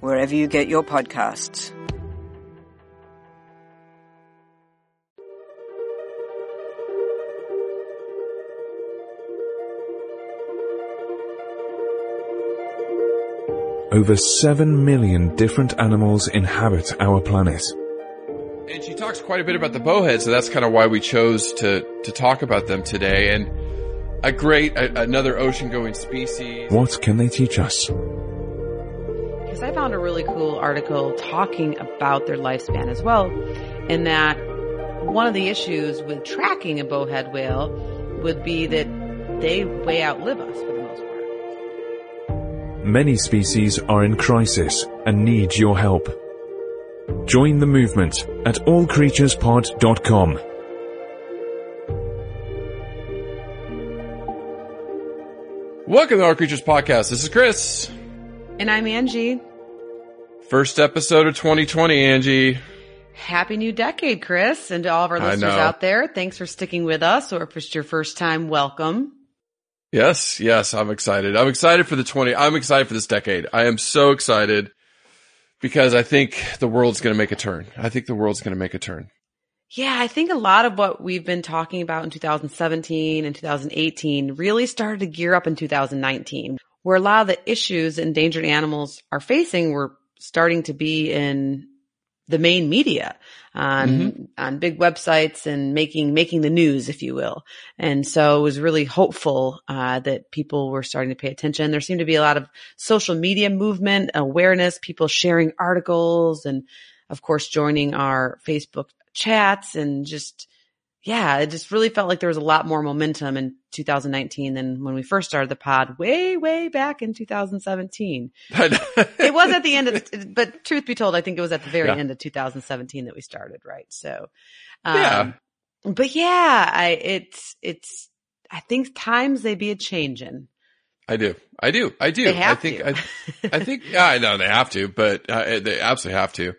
wherever you get your podcasts. Over 7 million different animals inhabit our planet. And she talks quite a bit about the bowhead, so that's kind of why we chose to, to talk about them today. And a great, a, another ocean going species. What can they teach us? Because I found a really cool article talking about their lifespan as well, and that one of the issues with tracking a bowhead whale would be that they way outlive us for the most part. Many species are in crisis and need your help. Join the movement at allcreaturespod.com. Welcome to All Creatures Podcast. This is Chris. And I'm Angie. First episode of 2020, Angie. Happy new decade, Chris, and to all of our listeners out there. Thanks for sticking with us, or if it's your first time, welcome. Yes, yes, I'm excited. I'm excited for the 20. I'm excited for this decade. I am so excited because I think the world's going to make a turn. I think the world's going to make a turn. Yeah, I think a lot of what we've been talking about in 2017 and 2018 really started to gear up in 2019, where a lot of the issues endangered animals are facing were starting to be in the main media on on big websites and making making the news, if you will. And so it was really hopeful uh, that people were starting to pay attention. There seemed to be a lot of social media movement, awareness, people sharing articles, and of course joining our Facebook chats and just yeah, it just really felt like there was a lot more momentum in 2019 than when we first started the pod way, way back in 2017. It was at the end of, but truth be told, I think it was at the very Yeah. end of 2017 that we started, right? So, um, Yeah. but yeah, I, it's, it's, I think times they be a changing. I do. I do. I do. I think. I, I think, yeah, I know they have to, but uh, they absolutely have to.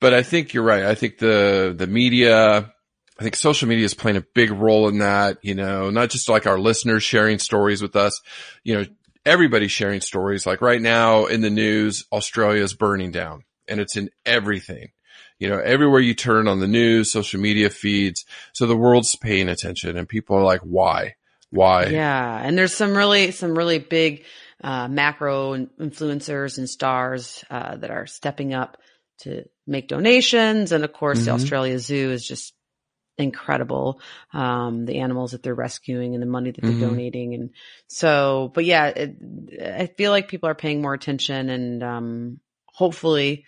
But I think you're right. I think the, the media, I think social media is playing a big role in that, you know, not just like our listeners sharing stories with us, you know, everybody sharing stories. Like right now in the news, Australia is burning down and it's in everything. You know, everywhere you turn on the news, social media feeds. So the world's paying attention and people are like, why? Why? Yeah. And there's some really, some really big, uh, macro influencers and stars, uh, that are stepping up to make donations. And of course, the Mhm. Australia Zoo is just incredible. Um, the animals that they're rescuing and the money that they're Mhm. donating. And so, but yeah, it, I feel like people are paying more attention and, um, hopefully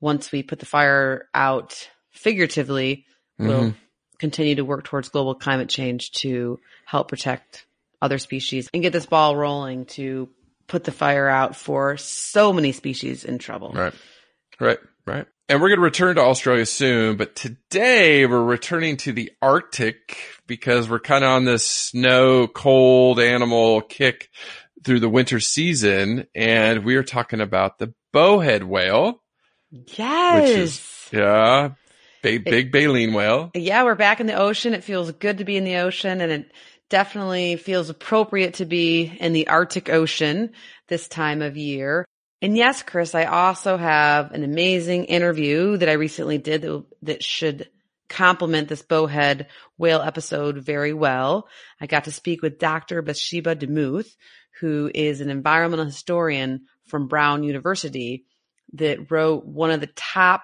once we put the fire out figuratively, we'll Mhm. continue to work towards global climate change to help protect other species and get this ball rolling to put the fire out for so many species in trouble. Right. Right. Right. And we're going to return to Australia soon, but today we're returning to the Arctic because we're kind of on this snow, cold animal kick through the winter season. And we are talking about the bowhead whale, Yes. yeah, big, big baleen whale. Yeah, we're back in the ocean. It feels good to be in the ocean and it definitely feels appropriate to be in the Arctic Ocean this time of year. And yes, Chris, I also have an amazing interview that I recently did that, that should complement this bowhead whale episode very well. I got to speak with Dr. Bathsheba DeMuth, who is an environmental historian from Brown University that wrote one of the top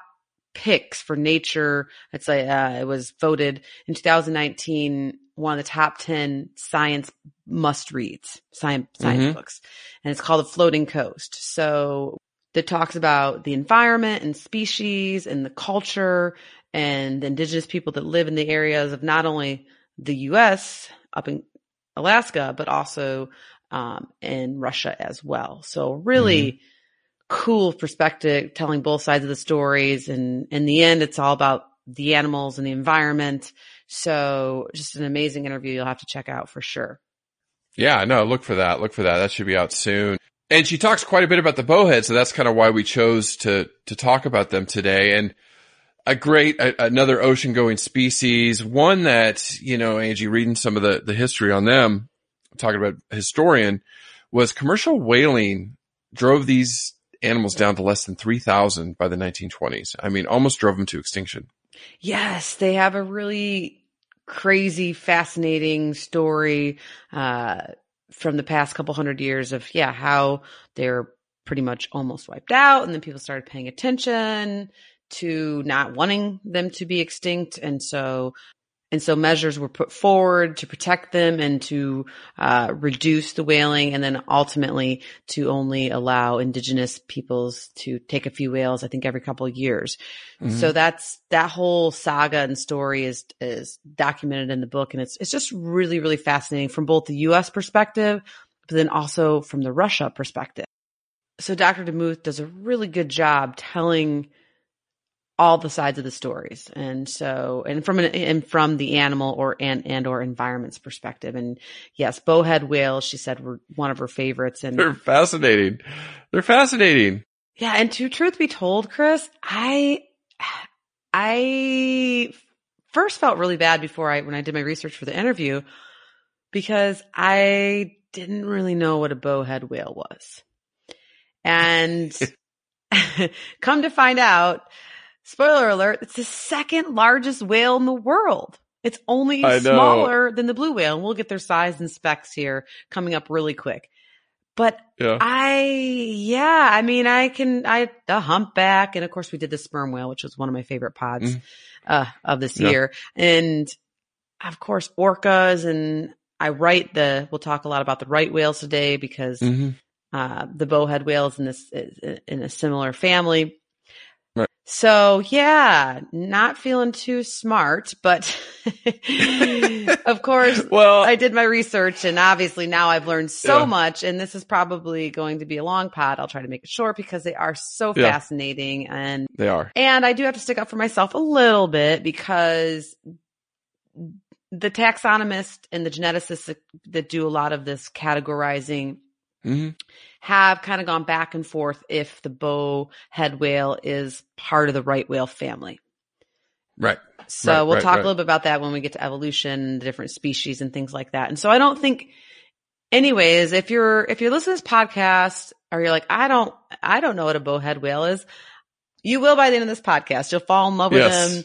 picks for nature. It's like, uh, it was voted in 2019, one of the top 10 science must reads, science, science Mhm. books. And it's called The Floating Coast. So that talks about the environment and species and the culture and the indigenous people that live in the areas of not only the U.S. up in Alaska, but also um, in Russia as well. So really cool perspective, telling both sides of the stories. And in the end, it's all about the animals and the environment. So just an amazing interview you'll have to check out for sure. Yeah, no, look for that. Look for that. That should be out soon. And she talks quite a bit about the bowhead, so that's kind of why we chose to to talk about them today. And a great a, another ocean going species, one that you know, Angie, reading some of the the history on them, talking about historian, was commercial whaling drove these animals down to less than three thousand by the 1920s. I mean, almost drove them to extinction. Yes, they have a really crazy, fascinating story uh, from the past couple hundred years of yeah how they're pretty much almost wiped out, and then people started paying attention to not wanting them to be extinct, and so and so measures were put forward to protect them and to uh, reduce the whaling and then ultimately to only allow indigenous peoples to take a few whales, I think every couple of years. Mm-hmm. So that's, that whole saga and story is, is documented in the book. And it's, it's just really, really fascinating from both the U.S. perspective, but then also from the Russia perspective. So Dr. DeMuth does a really good job telling all the sides of the stories. And so, and from an, and from the animal or, and, and or environments perspective. And yes, bowhead whales, she said were one of her favorites. And they're fascinating. They're fascinating. Yeah. And to truth be told, Chris, I, I first felt really bad before I, when I did my research for the interview, because I didn't really know what a bowhead whale was. And come to find out, spoiler alert, it's the second largest whale in the world. It's only smaller than the blue whale. And we'll get their size and specs here coming up really quick. But yeah. I, yeah, I mean, I can, I, the humpback. And of course we did the sperm whale, which was one of my favorite pods, mm. uh, of this yeah. year. And of course orcas and I write the, we'll talk a lot about the right whales today because, mm-hmm. uh, the bowhead whales in this, in a similar family. So yeah, not feeling too smart, but of course, well, I did my research and obviously now I've learned so yeah. much and this is probably going to be a long pod. I'll try to make it short because they are so yeah. fascinating and they are. And I do have to stick up for myself a little bit because the taxonomists and the geneticists that, that do a lot of this categorizing mm-hmm. Have kind of gone back and forth if the bow head whale is part of the right whale family. Right. So right, we'll right, talk right. a little bit about that when we get to evolution, the different species and things like that. And so I don't think anyways, if you're if you're listening to this podcast or you're like, I don't I don't know what a bowhead whale is, you will by the end of this podcast. You'll fall in love with them.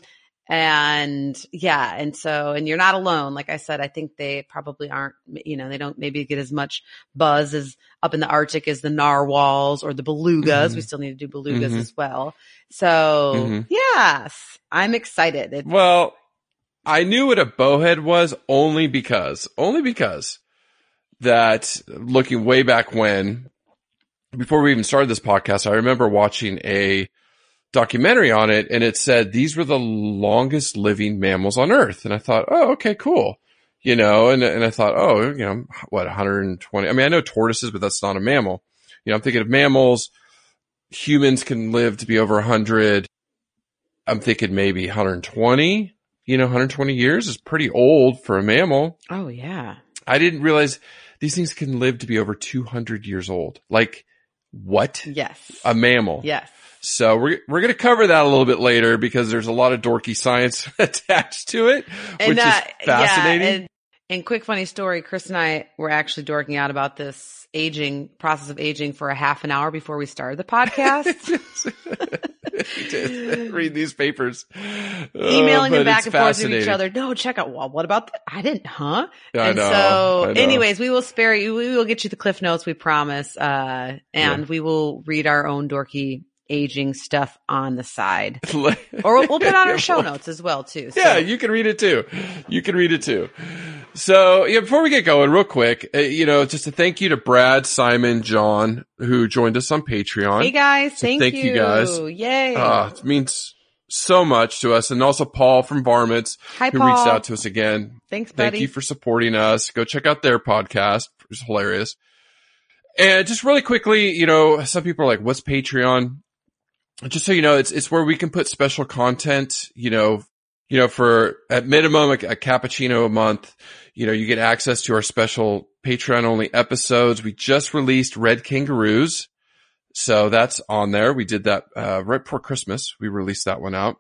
And yeah, and so, and you're not alone. Like I said, I think they probably aren't, you know, they don't maybe get as much buzz as up in the Arctic is the narwhals or the belugas. Mhm. We still need to do belugas Mhm. as well. So Mhm. yes, I'm excited. It- Well, I knew what a bowhead was only because, only because that looking way back when, before we even started this podcast, I remember watching a documentary on it and it said these were the longest living mammals on earth. And I thought, oh, okay, cool. You know, and, and I thought, oh, you know, what, 120? I mean, I know tortoises, but that's not a mammal. You know, I'm thinking of mammals. Humans can live to be over 100. I'm thinking maybe 120. You know, 120 years is pretty old for a mammal. oh yeah. I didn't realize these things can live to be over 200 years old. Like, what? Yes. A mammal. yes. So we're we're going to cover that a little bit later because there's a lot of dorky science attached to it, which uh, is fascinating. Yeah, and, and quick funny story, Chris and I were actually dorking out about this aging process of aging for a half an hour before we started the podcast. Read these papers, Emailing Oh, them back and forth to each other. No, check out. Well, what about that? I didn't, huh? I and know, so, anyways, we will spare you. We will get you the cliff notes. We promise. Uh, and Yeah. we will read our own dorky aging stuff on the side, or we'll, put on our show notes as well too. So. Yeah, you can read it too. You can read it too. So yeah, before we get going, real quick, uh, you know, just a thank you to Brad, Simon, John, who joined us on Patreon. Hey guys, So thank, thank you guys. Yay. Uh, it means so much to us, and also Paul from Varmints, Hi, who Paul. reached out to us again. Thanks, buddy. Thank you for supporting us. Go check out their podcast; it's hilarious. And just really quickly, you know, some people are like, what's Patreon? Just so you know, it's, it's where we can put special content, you know, you know, for at minimum a, a cappuccino a month, you know, you get access to our special Patreon only episodes. We just released Red Kangaroos. So that's on there. We did that, uh, right before Christmas. We released that one out.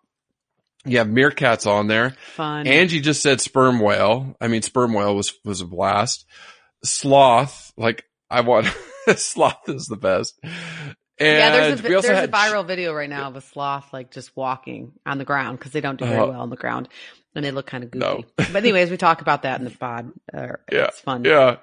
You have meerkats on there. Fun. Angie just said sperm whale. I mean, sperm whale was, was a blast. Sloth, like I want, sloth is the best. And yeah, there's a, there's a viral video right now of a sloth like just walking on the ground because they don't do very Uh, well on the ground and they look kind of goofy. No. but anyways, we talk about that in the pod. Uh, Yeah, It's fun. Yeah.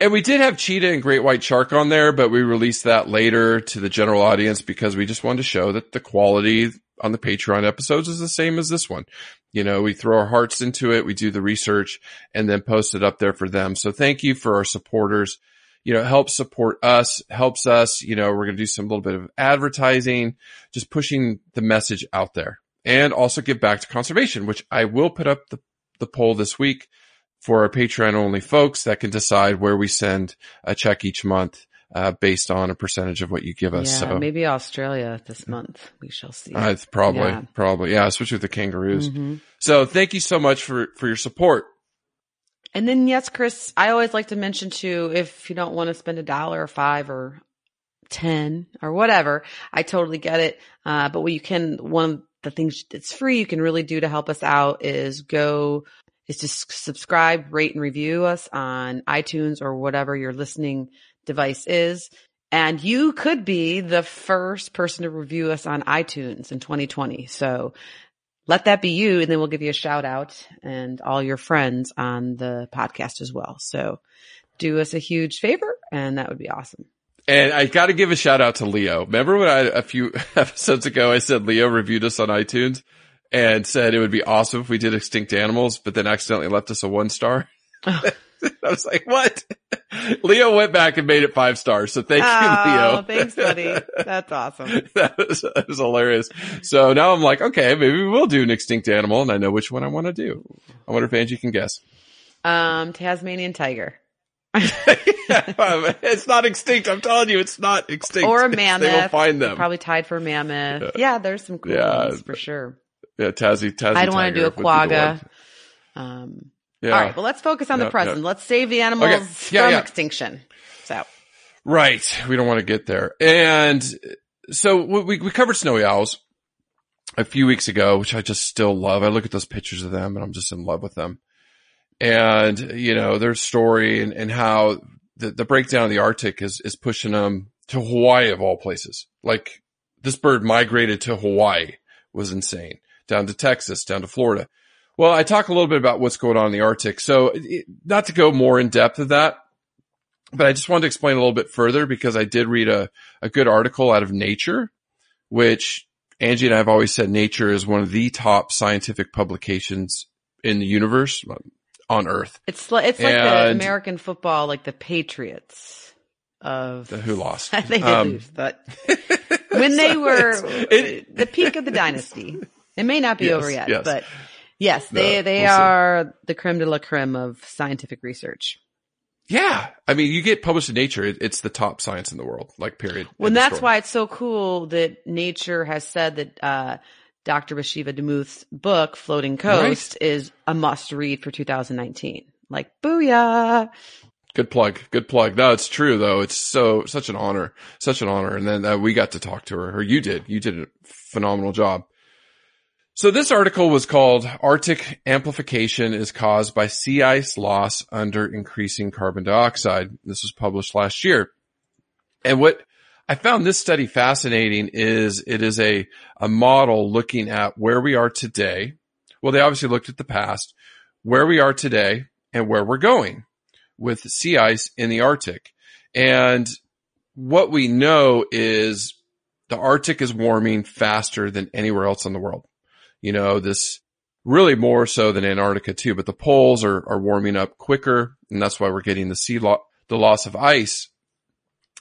And we did have cheetah and great white shark on there, but we released that later to the general audience because we just wanted to show that the quality on the Patreon episodes is the same as this one. You know, we throw our hearts into it, we do the research and then post it up there for them. So thank you for our supporters. You know, it helps support us, helps us, you know, we're going to do some little bit of advertising, just pushing the message out there and also give back to conservation, which I will put up the, the poll this week for our Patreon only folks that can decide where we send a check each month, uh, based on a percentage of what you give us. Yeah, so maybe Australia this month. We shall see. uh, probably, Yeah. probably, yeah, especially with the kangaroos. Mhm. So thank you so much for, for your support. And then yes, Chris, I always like to mention too, if you don't want to spend a dollar or five or 10 or whatever, I totally get it. Uh, but what you can, one of the things that's free you can really do to help us out is go, is to subscribe, rate and review us on iTunes or whatever your listening device is. And you could be the first person to review us on iTunes in 2020. So let that be you. And then we'll give you a shout out and all your friends on the podcast as well. So do us a huge favor and that would be awesome. And I got to give a shout out to Leo. Remember when I, a few episodes ago, I said Leo reviewed us on iTunes and said it would be awesome if we did extinct animals, but then accidentally left us a one star. I was like, what? Leo went back and made it five stars. So thank you, Oh, Leo. thanks, buddy. That's awesome. that, was, that was hilarious. So now I'm like, okay, maybe we will do an extinct animal and I know which one I want to do. I wonder if Angie can guess. Um, Tasmanian tiger it's not extinct. I'm telling you, it's not extinct. or a mammoth. They will find them. Probably tied for a mammoth. Yeah, there's some cool Yeah. ones for sure. Yeah, Tassie, Tassie. I don't want to do a tiger would be the quagga. Um, Yeah. all right, well, let's focus on the present. Let's save the animals Okay. Yeah, from yeah. extinction. So Right. We don't want to get there. And so we, we covered snowy owls a few weeks ago, which I just still love. I look at those pictures of them and I'm just in love with them. And, you know, their story and, and how the, the breakdown of the Arctic is, is pushing them to Hawaii of all places. Like this bird migrated to Hawaii was insane down to Texas, down to Florida. Well, I talk a little bit about what's going on in the Arctic. So it, not to go more in depth of that, but I just wanted to explain a little bit further because I did read a, a good article out of Nature, which Angie and I have always said Nature is one of the top scientific publications in the universe on Earth. it's like it's like the American football, like the Patriots of The who lost? they did Um, lose, but when they were it- the peak of the dynasty, it may not be Yes, over yet, yes. but yes, they No, they we'll see. are the creme de la creme of scientific research. Yeah. I mean, you get published in Nature. It, it's the top science in the world, like period. Well, and that's story. why it's so cool that Nature has said that uh, Dr. Bathsheba DeMuth's book, Floating Coast, is a must read for 2019. Like, booyah! Good plug. Good plug. No, it's true though. It's so, such an honor, such an honor. And then uh, we got to talk to her, or you did. You did a phenomenal job. So this article was called Arctic amplification is caused by sea ice loss under increasing carbon dioxide. This was published last year. And what I found this study fascinating is it is a, a model looking at where we are today. Well, they obviously looked at the past, where we are today and where we're going with sea ice in the Arctic. And what we know is the Arctic is warming faster than anywhere else in the world. You know, this really more so than Antarctica too, but the poles are, are warming up quicker. And that's why we're getting the sea lo- the loss of ice.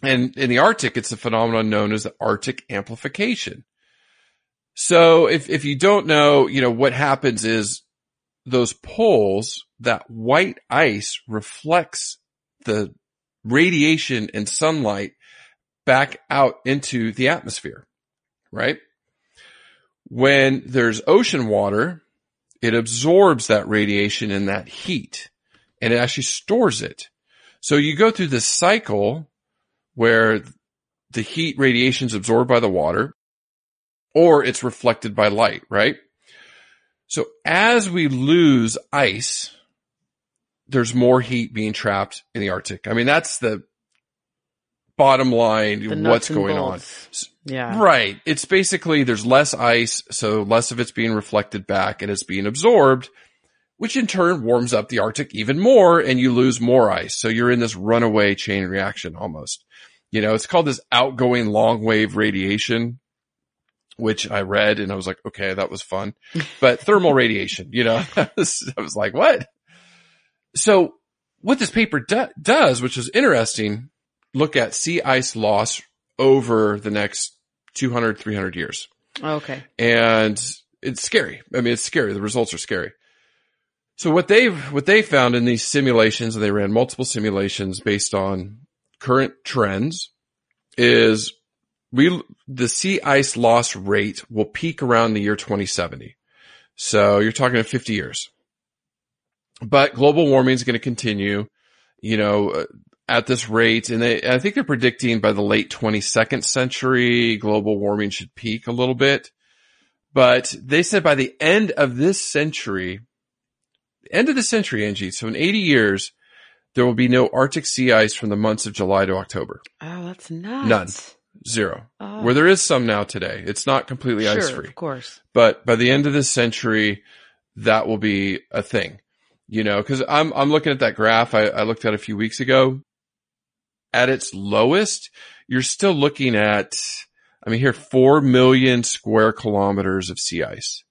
And in the Arctic, it's a phenomenon known as the Arctic amplification. So if, if you don't know, you know, what happens is those poles, that white ice reflects the radiation and sunlight back out into the atmosphere, right? When there's ocean water, it absorbs that radiation and that heat and it actually stores it. So you go through this cycle where the heat radiation is absorbed by the water or it's reflected by light, right? So as we lose ice, there's more heat being trapped in the Arctic. I mean, that's the bottom line, The what's going bolts. Yeah. Right. It's basically there's less ice, so less of it's being reflected back and it's being absorbed, which in turn warms up the Arctic even more and you lose more ice. So you're in this runaway chain reaction almost. You know, it's called this outgoing long wave radiation, which I read and I was like, okay, that was fun. But thermal radiation, you know, I was, like, what? So what this paper do- does, which is interesting, look at sea ice loss over the next 200, 300 years. Okay. And it's scary. I mean, it's scary. The results are scary. So what they've, what they found in these simulations, and they ran multiple simulations based on current trends is we, the sea ice loss rate will peak around the year 2070. So you're talking 50 years. But global warming is going to continue, you know, uh, at this rate. And they, I think they're predicting by the late 22nd century, global warming should peak a little bit. But they said by the end of this century, end of the century, Angie, so in 80 years, there will be no Arctic sea ice from the months of July to October. Oh, that's nuts. None. Zero. Oh. Where there is some now today. It's not completely sure, ice free Of course. but by the end of this century, that will be a thing, you know, cause I'm, I'm looking at that graph I, I looked at a few weeks ago. At its lowest, you're still looking at, I mean, here, 4 million square kilometers of sea ice.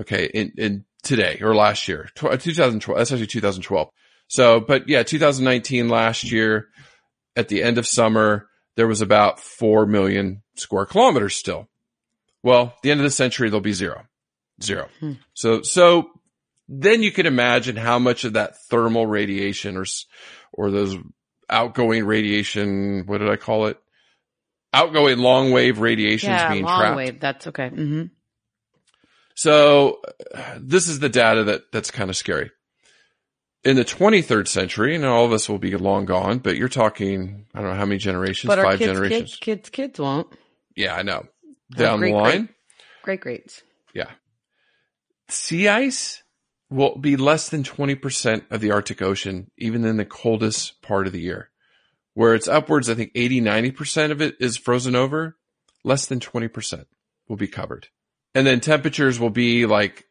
Okay. In, in today or last year, 2012, that's actually 2012. So, but yeah, 2019 last year at the end of summer, there was about 4 million square kilometers still. Well, the end of the century, there'll be zero, zero. Hmm. So, so then you can imagine how much of that thermal radiation or, or those outgoing radiation, what did I call it? Outgoing long wave radiation is being long trapped. wave. That's okay. hmm So uh, this is the data that that's kind of scary. In the 23rd century, and all of us will be long gone, but you're talking, I don't know how many generations, But five kids, generations. kids, kids, kids won't. Yeah, I know. Down great, the line, Great greats. yeah. Sea ice will be less than 20% of the Arctic Ocean, even in the coldest part of the year. Where it's upwards, I think 80, 90% of it is frozen over. Less than 20% will be covered. And then temperatures will be like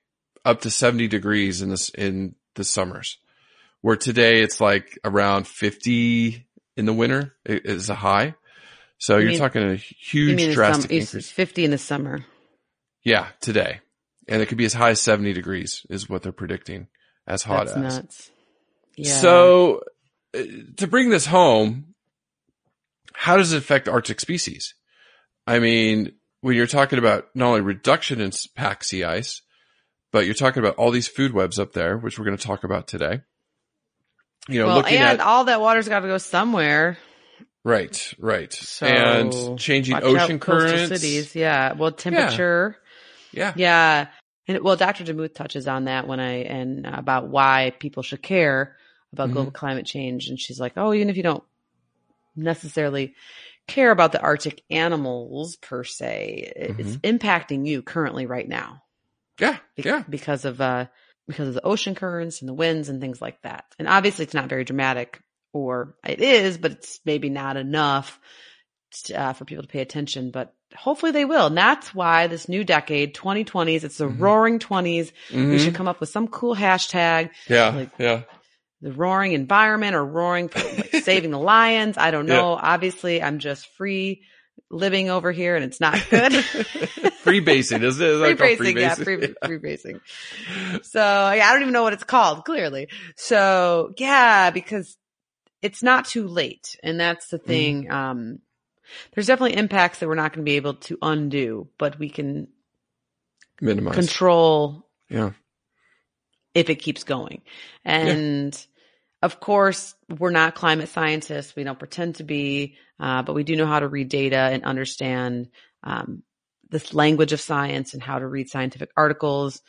up to 70 degrees in this, in the summers. Where today it's like around 50 in the winter is a high. So You you're mean- talking a huge drastic sum- increase. 50 in the summer. Yeah, today. And it could be as high as 70 degrees is what they're predicting as hot That's as. nuts. Yeah. So uh, to bring this home, how does it affect Arctic species? I mean, when you're talking about not only reduction in pack sea ice, but you're talking about all these food webs up there, which we're going to talk about today. You know, well, looking and at, all that water's got to go somewhere. right, right. So and changing ocean currents. cities. Yeah. Well, temperature. Yeah. Yeah. And well, Dr. DeMuth touches on that when I, and about why people should care about Mhm. global climate change. And she's like, oh, even if you don't necessarily care about the Arctic animals per se, it's impacting you currently right now. Yeah. Be- Yeah. because of uh because of the ocean currents and the winds and things like that. And obviously it's not very dramatic or it is, but it's maybe not enough uh, for people to pay attention, but hopefully they will. And that's why this new decade, 2020s, it's the Mhm. roaring 20s. We Mhm. should come up with some cool hashtag, Yeah. like- yeah. the roaring environment or roaring for like, saving the lions. I don't Yeah. know. Obviously I'm just free living over here and it's not good. free basing, it? Is that free basing, yeah, free, free basing. So yeah, I don't even know what it's called, clearly. So yeah, because it's not too late. And that's the thing. Um, there's definitely impacts that we're not going to be able to undo, but we can Minimize. control yeah. if it keeps going. And of course, we're not climate scientists. We don't pretend to be, uh, but we do know how to read data and understand um, this language of science and how to read scientific articles.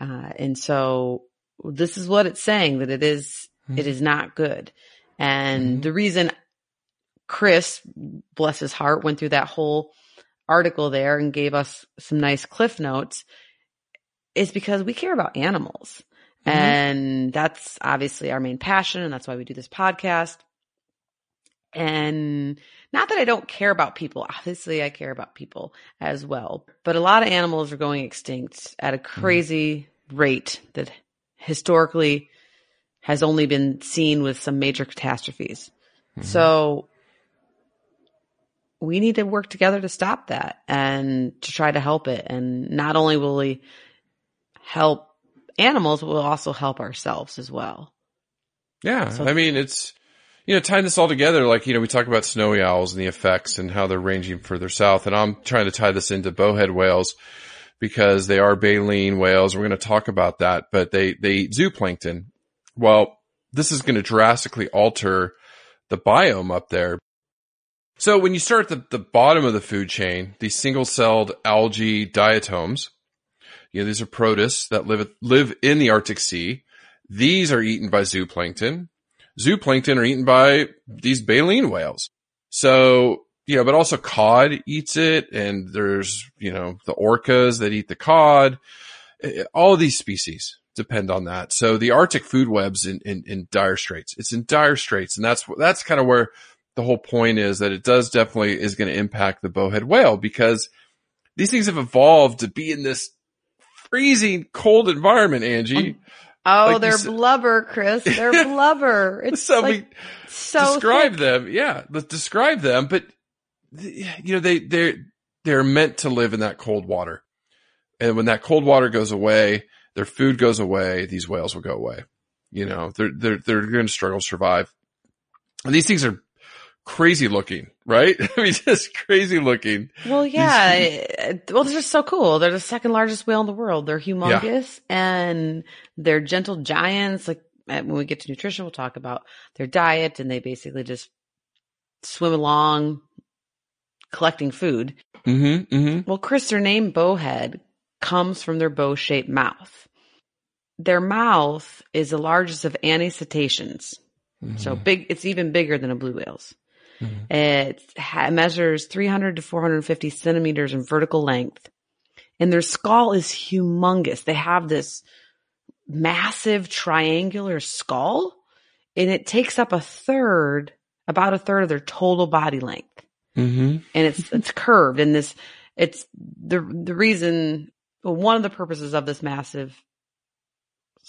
Uh, and so this is what it's saying that it is, Mhm. it is not good. And Mhm. the reason Chris, bless his heart, went through that whole article there and gave us some nice cliff notes is because we care about animals. Mhm. And that's obviously our main passion. And that's why we do this podcast. And not that I don't care about people. Obviously, I care about people as well. But a lot of animals are going extinct at a crazy rate that historically has only been seen with some major catastrophes. So we need to work together to stop that and to try to help it. And not only will we help animals, we'll also help ourselves as well. Yeah. So- I mean, it's, you know, tying this all together, like, you know, we talk about snowy owls and the effects and how they're ranging further south. And I'm trying to tie this into bowhead whales because they are baleen whales. We're going to talk about that, but they, they eat zooplankton. Well, this is going to drastically alter the biome up there. So when you start at the, the bottom of the food chain, these single celled algae diatoms, you know, these are protists that live, live in the Arctic Sea. These are eaten by zooplankton. Zooplankton are eaten by these baleen whales. So, you know, but also cod eats it and there's, you know, the orcas that eat the cod. Eh, All of these species depend on that. So the Arctic food web's in, in, in dire straits. It's in dire straits. And that's, that's kind of where the whole point is that it does definitely is going to impact the bowhead whale because these things have evolved to be in this freezing cold environment, Angie. Oh, Like oh, they're blubber, Chris. They're blubber. It's so like we so describe thick. them. Yeah, let's describe them. But you know, they they're they're meant to live in that cold water, and when that cold water goes away, their food goes away. These whales will go away. You know, they're they're they're going to struggle to survive. And these things are crazy looking, right? I mean, just crazy looking. Well, yeah. it- Well, they're just so cool. They're the second largest whale in the world. They're humongous and they're gentle giants. Like uh, when we get to nutrition, we'll talk about their diet and they basically just swim along collecting food. Mm-hmm. Mm-hmm. Well, Chris, their name bowhead comes from their bow shaped mouth. Their mouth is the largest of any cetaceans. So big, it's even bigger than a blue whale's. It ha- measures 300 to 450 centimeters in vertical length. And their skull is humongous. They have this massive triangular skull and it takes up a third, about a third of their total body length Mm-hmm. and it's it's curved and this it's the the reason well, one of the purposes of this massive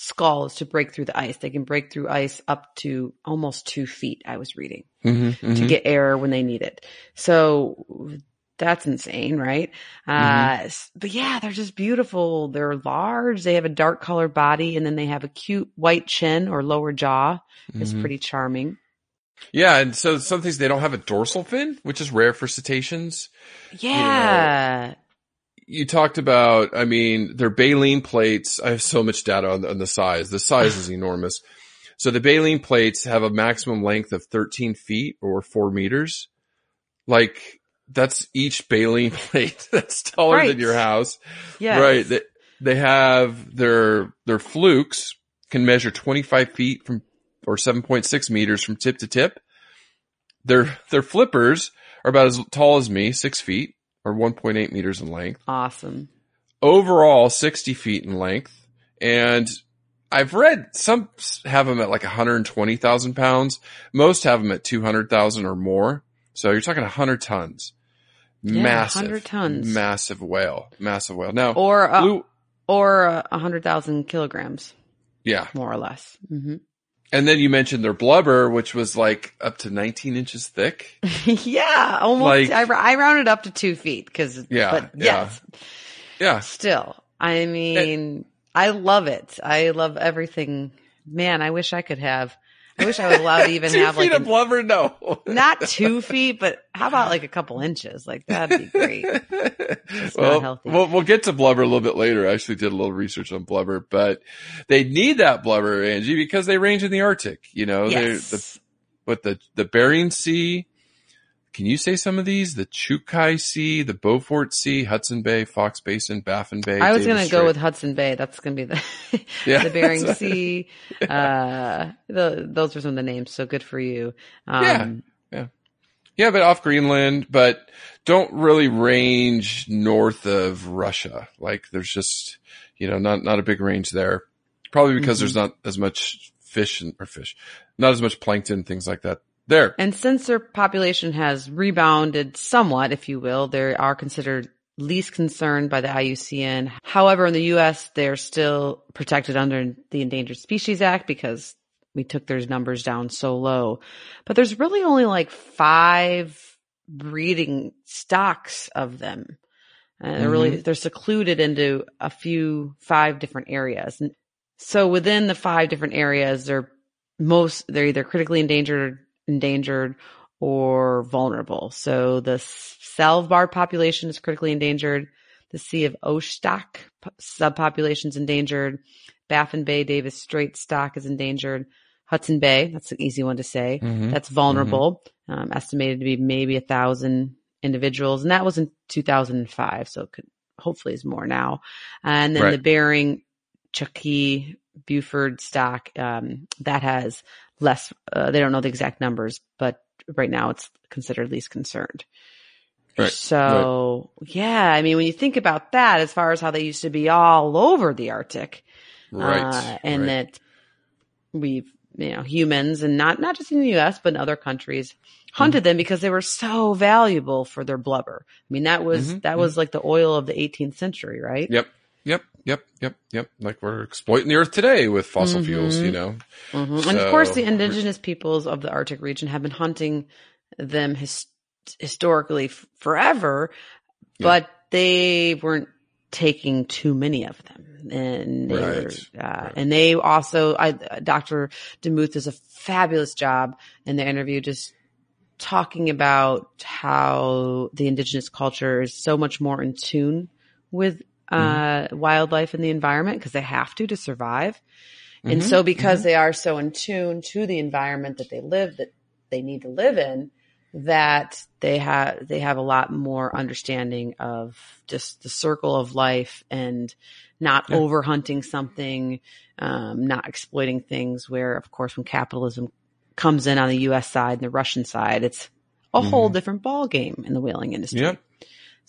skull is to break through the ice. They can break through ice up to almost two feet. I was reading Mm-hmm. to get air when they need it. So that's insane, right? Uh, but yeah, they're just beautiful. They're large. They have a dark colored body and then they have a cute white chin or lower jaw. It's Mhm. pretty charming. Yeah, and so some things they don't have a dorsal fin, which is rare for cetaceans. Yeah. you talked about, I mean, their baleen plates. I have so much data on, on the size. The size is enormous. So the baleen plates have a maximum length of 13 feet or four meters. Like that's each baleen plate that's taller Right. than your house. Yes. Right. They, they have their, their flukes can measure 25 feet from or 7.6 meters from tip to tip. Their, their flippers are about as tall as me, six feet or 1.8 meters in length Awesome. overall 60 feet in length. And I've read some have them at like 120,000 pounds. Most have them at 200,000 or more. So you're talking 100 tons. Yeah, massive. 100 tons. Massive whale. Massive whale. Now, Or uh, blue, or uh, hundred thousand kilograms, yeah. more or less. hmm And then you mentioned their blubber, which was like up to 19 inches thick. yeah, almost. Like- I, I rounded up to two feet because, Yeah, but yeah. yes, Yeah. still. I mean, I love it. I love everything. Man, I wish I could have. I wish I was allowed to even Two have like feet of an, blubber? No. not two feet, but how about like a couple inches? Like that'd be great. well. We'll, we'll get to blubber a little bit later. I actually did a little research on blubber, but they need that blubber, Angie, because they range in the Arctic. You know, they're the, the, the Bering Sea. Can you say some of these? The Chukchi Sea, the Beaufort Sea, Hudson Bay, Foxe Basin, Baffin Bay. I was going to go with Hudson Bay. That's going to be the Yeah. the Bering Sea. Uh, the, those are some of the names. So good for you. Um, Yeah. Yeah, but off Greenland, but don't really range north of Russia. Like there's just, you know, not, not a big range there. Probably because Mhm. there's not as much fish and, or fish, not as much plankton, things like that there. And since their population has rebounded somewhat, if you will, they are considered least concerned by the IUCN. However, in the U.S., they're still protected under the Endangered Species Act because we took their numbers down so low. But there's really only like five breeding stocks of them. And they're really, mm-hmm. they're secluded into a few, five different areas. And so within the five different areas, they're most, they're either critically endangered, endangered or vulnerable. So the Svalbard population is critically endangered. The Sea of Okhotsk p- subpopulation is endangered. Baffin Bay Davis Strait stock is endangered. Hudson Bay, that's an easy one to say. Mhm. That's vulnerable, um, estimated to be maybe a thousand individuals. And that was in 2005. So it could hopefully is more now. And then Right. the Bering, Chukchi, Beaufort stock, um, that has less, uh, they don't know the exact numbers, but right now it's considered least concerned. Right, So yeah, I mean, when you think about that, as far as how they used to be all over the Arctic, Right. uh, and right. that we've, you know, humans and not, not just in the US, but in other countries hunted them because they were so valuable for their blubber. I mean, that was, Mhm, that was like the oil of the 18th century, right? Yep. Yep. Yep. Yep. Yep. Like we're exploiting the earth today with fossil fuels, Mhm. you know? Mhm. and of course, the indigenous peoples of the Arctic region have been hunting them his- historically f- forever, Yeah. but they weren't taking too many of them. And they Right, were, uh, right. and they also, I, Dr. DeMuth does a fabulous job in the interview just talking about how the indigenous culture is so much more in tune with uh, wildlife and the environment because they have to to survive. And Mhm, so because they are so in tune to the environment that they live, that they need to live in, that they have, they have a lot more understanding of just the circle of life and not Yeah. over hunting something, um, not exploiting things where, of course, when capitalism comes in on the U.S. side and the Russian side, it's a whole different ball game in the whaling industry. Yep.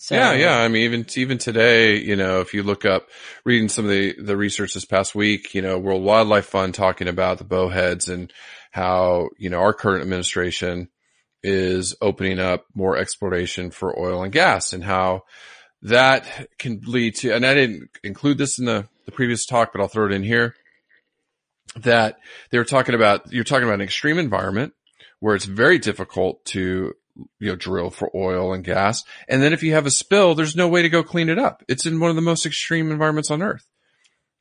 So, yeah, yeah. I mean, even even today, you know, if you look up reading some of the the research this past week, you know, World Wildlife Fund talking about the bowheads and how you know our current administration is opening up more exploration for oil and gas and how that can lead to. And I didn't include this in the the previous talk, but I'll throw it in here. That they were talking about. You're talking about an extreme environment where it's very difficult to you know, drill for oil and gas. And then if you have a spill, there's no way to go clean it up. It's in one of the most extreme environments on earth.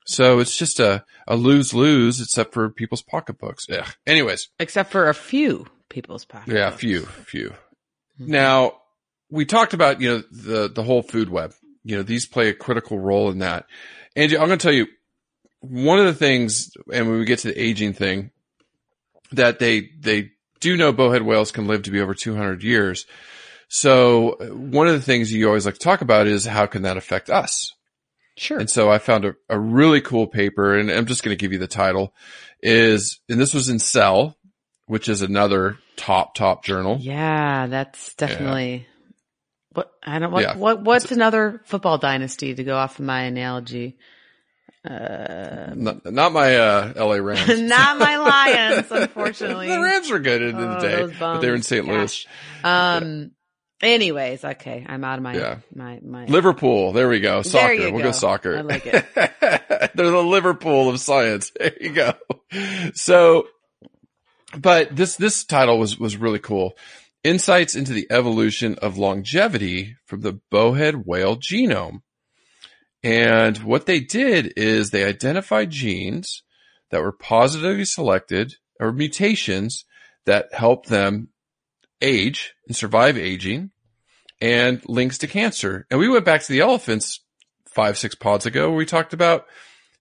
So it's just a, a lose lose except for people's pocketbooks. Ugh. Anyways. except for a few people's pockets. Yeah, a few, few. Mm-hmm. Now we talked about, you know, the, the whole food web, you know, these play a critical role in that. Angie, I'm going to tell you one of the things, and when we get to the aging thing, that they, they do know bowhead whales can live to be over 200 years. So one of the things you always like to talk about is how can that affect us? Sure. And so I found a, a really cool paper and I'm just going to give you the title is, and this was in Cell, which is another top, top journal. Yeah, that's definitely what I don't what Yeah. what what's another football dynasty to go off of my analogy. Uh, Not, not my, uh, LA Rams. not my Lions, unfortunately. the Rams were good in the Oh, day, but they were in. St. Louis. Um. Anyways, okay, I'm out of my Yeah. my my. Liverpool. There we go. Soccer. We'll go. go soccer. I like it. They're the Liverpool of science. There you go. So, but this, this title was, was really cool. Insights into the evolution of longevity from the bowhead whale genome. And what they did is they identified genes that were positively selected or mutations that help them age and survive aging and links to cancer. And we went back to the elephants five, six pods ago where we talked about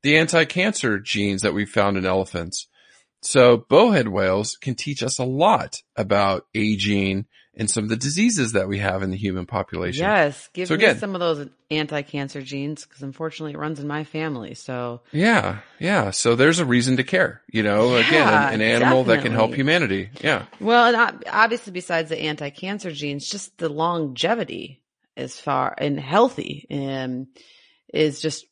the anti-cancer genes that we found in elephants. So bowhead whales can teach us a lot about aging and some of the diseases that we have in the human population. Yes, give So me again- some of those anti-cancer genes because unfortunately it runs in my family. So Yeah. Yeah. So there's a reason to care, you know, again, an, an animal that can help humanity. Yeah. Well, and obviously, besides the anti-cancer genes, just the longevity as far and healthy and is just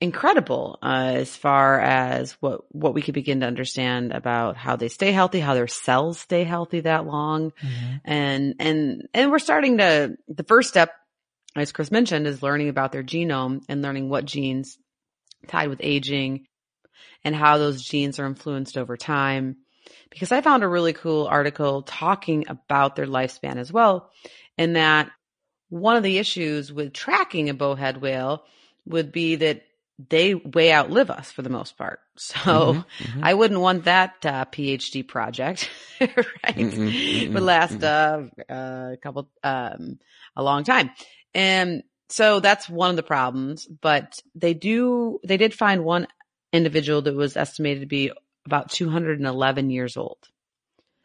incredible uh, as far as what what we could begin to understand about how they stay healthy, how their cells stay healthy that long, and and and we're starting to the first step, as Chris mentioned, is learning about their genome and learning what genes tied with aging and how those genes are influenced over time because I found a really cool article talking about their lifespan as well. And that one of the issues with tracking a bowhead whale would be that they way outlive us for the most part. So Mm-hmm, I wouldn't want that uh, PhD project, right? Mm-mm, mm-mm, Would last uh, uh, a couple, um, a long time. And so that's one of the problems, but they do, they did find one individual that was estimated to be about 211 years old.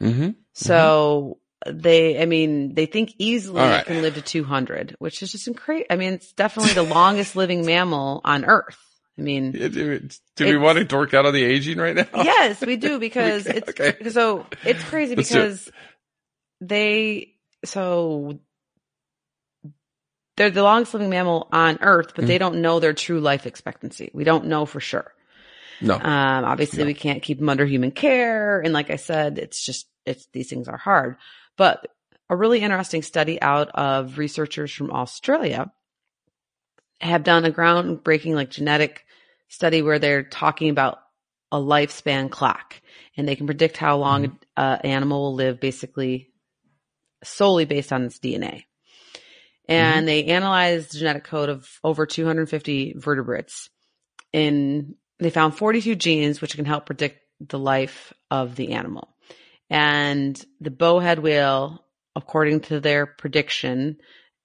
Mm-hmm. So they, I mean, they think easily right. can live to 200, which is just incredible. I mean, it's definitely the longest living mammal on earth. I mean, Do, do we want to dork out on the aging right now? yes, we do because Okay, it's okay. so it's crazy Let's it. because they so they're the longest living mammal on earth, but they Mm. don't know their true life expectancy. We don't know for sure. No. Um, obviously we can't keep them under human care. And like I said, it's just, it's, these things are hard, but a really interesting study out of researchers from Australia have done a groundbreaking like genetic study where they're talking about a lifespan clock and they can predict how long mm-hmm. an animal will live basically solely based on its DNA. And mm-hmm. they analyzed the genetic code of over 250 vertebrates and they found 42 genes which can help predict the life of the animal. And the bowhead whale, according to their prediction,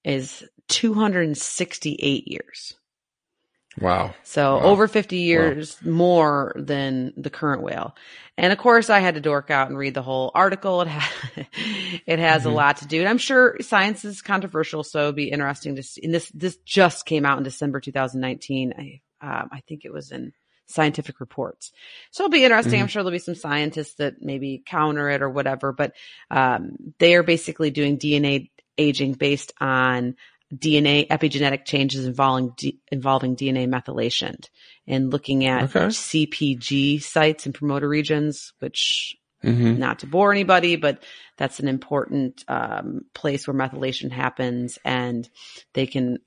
is 268 years. wow. So Wow. over 50 years more than the current whale. And of course I had to dork out and read the whole article. It, ha- it has a lot to do. And I'm sure science is controversial. So it'd be interesting to see. And this, this just came out in December 2019. I, um, I think it was in scientific reports. So it'll be interesting. I'm sure there'll be some scientists that maybe counter it or whatever, but, um, they are basically doing DNA aging based on DNA epigenetic changes involving D, involving DNA methylation and looking at Okay. CPG sites and promoter regions, which Mm-hmm. not to bore anybody, but that's an important um, place where methylation happens, and they can.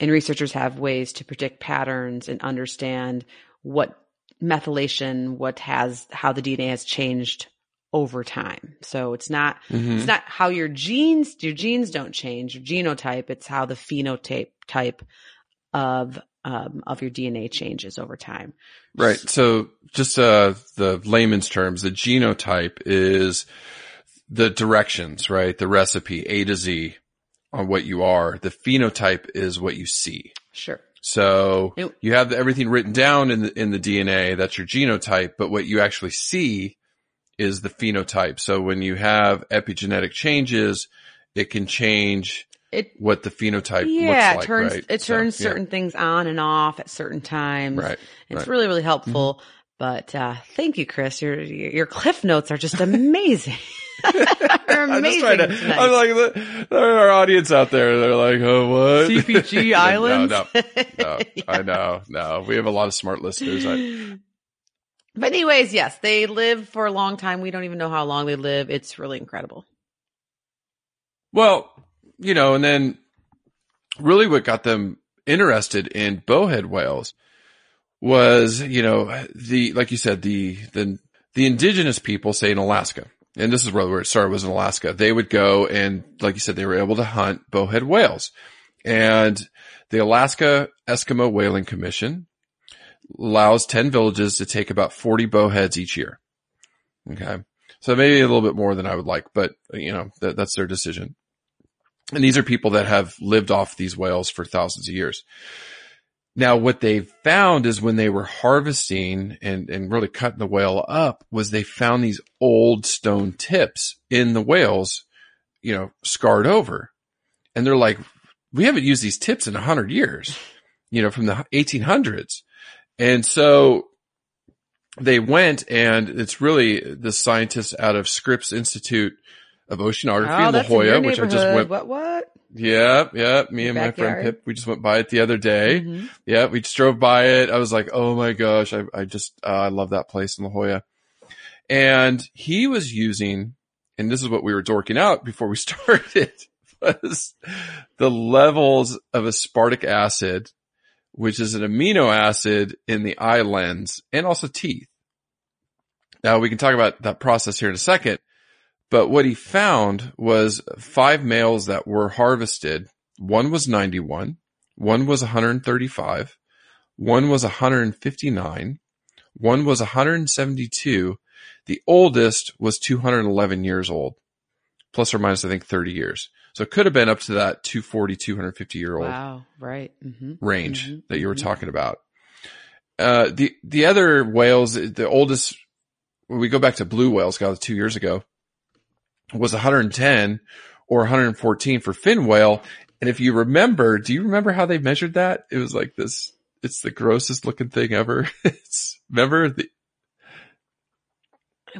And researchers have ways to predict patterns and understand what methylation, what has, how the DNA has changed over time. So it's not, Mm-hmm. it's not how your genes, your genes don't change, your genotype. It's how the phenotype type of, um, of your DNA changes over time. Right. So just, uh, the layman's terms, the genotype is the directions, right? The recipe A to Z on what you are. The phenotype is what you see. Sure. So It- you have everything written down in the, in the DNA. That's your genotype, but what you actually see is the phenotype. So when you have epigenetic changes, it can change It, what the phenotype yeah, looks like, it turns right? it So, turns yeah. certain things on and off at certain times. Right. It's right. really really helpful. But uh, thank you, Chris. Your your cliff notes are just amazing. They're I'm just amazing. trying to, tonight. I'm like, the- there are our audience out there. They're like, oh, what? CPG No, islands. No, no, I know. No, we have a lot of smart listeners. I, But anyways, yes, they live for a long time. We don't even know how long they live. It's really incredible. well, you know, and then really what got them interested in bowhead whales was, you know, the, like you said, the, the, the indigenous people, say in Alaska, and this is where it started was in Alaska. They would go and, like you said, they were able to hunt bowhead whales. And the Alaska Eskimo Whaling Commission allows 10 villages to take about 40 bowheads each year. Okay. So maybe a little bit more than I would like, but you know, that, that's their decision. And these are people that have lived off these whales for thousands of years. Now, what they found is when they were harvesting and, and really cutting the whale up was they found these old stone tips in the whales, you know, scarred over. And they're like, we haven't used these tips in a hundred years, you know, from the 1800s. And so they went and it's really the scientists out of Scripps Institute of Oceanography Oh, in La Jolla, which I just went, What? What? yeah, yeah, me Your and my friend? Pip, we just went by it the other day. Mhm. Yeah, we just drove by it. I was like, oh my gosh, I, I just, uh, I love that place in La Jolla. And he was using, and this is what we were dorking out before we started, was the levels of aspartic acid, which is an amino acid in the eye lens and also teeth. Now we can talk about that process here in a second, but what he found was five males that were harvested. One was 91, one was 135, one was 159, one was 172. The oldest was 211 years old, plus or minus, I think, 30 years. So it could have been up to that 240, 250 year old Wow. Right. hmm range Mhm, that you were mhm. talking about. Uh, the, the other whales, the oldest, when we go back to blue whales, got two years ago, was 110 or 114 for fin whale. And if you remember, do you remember how they measured that? It was like this, it's the grossest looking thing ever. it's, remember the,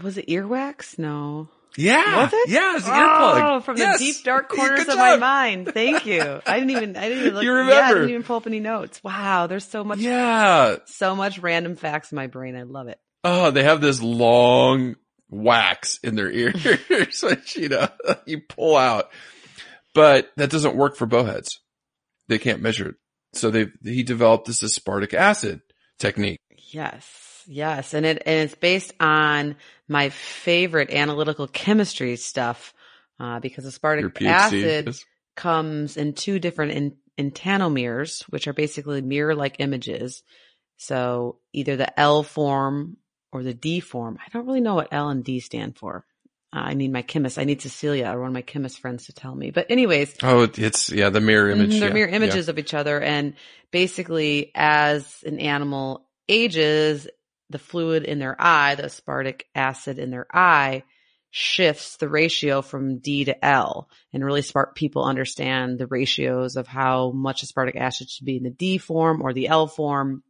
Was it earwax? No. yeah, Was it? yeah, it's earplug. Oh, from Yes. the deep dark corners of my mind. Thank you. I didn't even. I didn't even look. You Yeah, I didn't even pull up any notes. Wow, there's so much. Yeah. So much random facts in my brain. I love it. Oh, they have this long wax in their ears, which, you know, you pull out. But that doesn't work for bowheads. They can't measure it. So they, he developed this aspartic acid technique. Yes, yes, and it and it's based on my favorite analytical chemistry stuff uh, because aspartic acid is- comes in two different in, enantiomers, which are basically mirror-like images. So either the L form or the D form. I don't really know what L and D stand for. Uh, I need my chemist. I need Cecilia or one of my chemist friends to tell me. But anyways, Oh, it's, yeah, the mirror image. Mhm, They're yeah, mirror yeah. images of each other. And basically, as an animal ages, the fluid in their eye, the aspartic acid in their eye, shifts the ratio from D to L and really smart people understand the ratios of how much aspartic acid should be in the D form or the L form.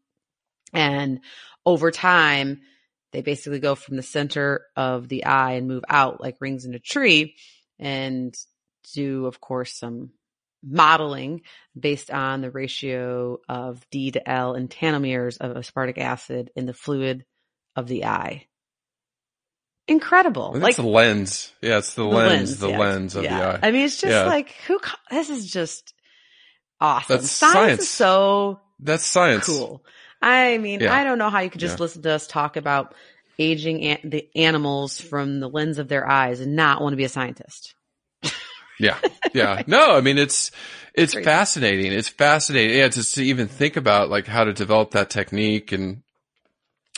And over time, they basically go from the center of the eye and move out like rings in a tree and do, of course, some modeling based on the ratio of D to L enantiomers of aspartic acid in the fluid of the eye. Incredible. I think Like the lens. Yeah, it's the, the lens, the yes. lens of Yeah. the eye. I mean, it's just Yeah. like who? This is just awesome. That's science, science. is so That's science. cool. I mean, Yeah. I don't know how you could just Yeah. listen to us talk about aging an- the animals from the lens of their eyes and not want to be a scientist. Yeah. Yeah. No, I mean, it's, it's Crazy. fascinating. It's fascinating. Yeah. Just to even think about like how to develop that technique and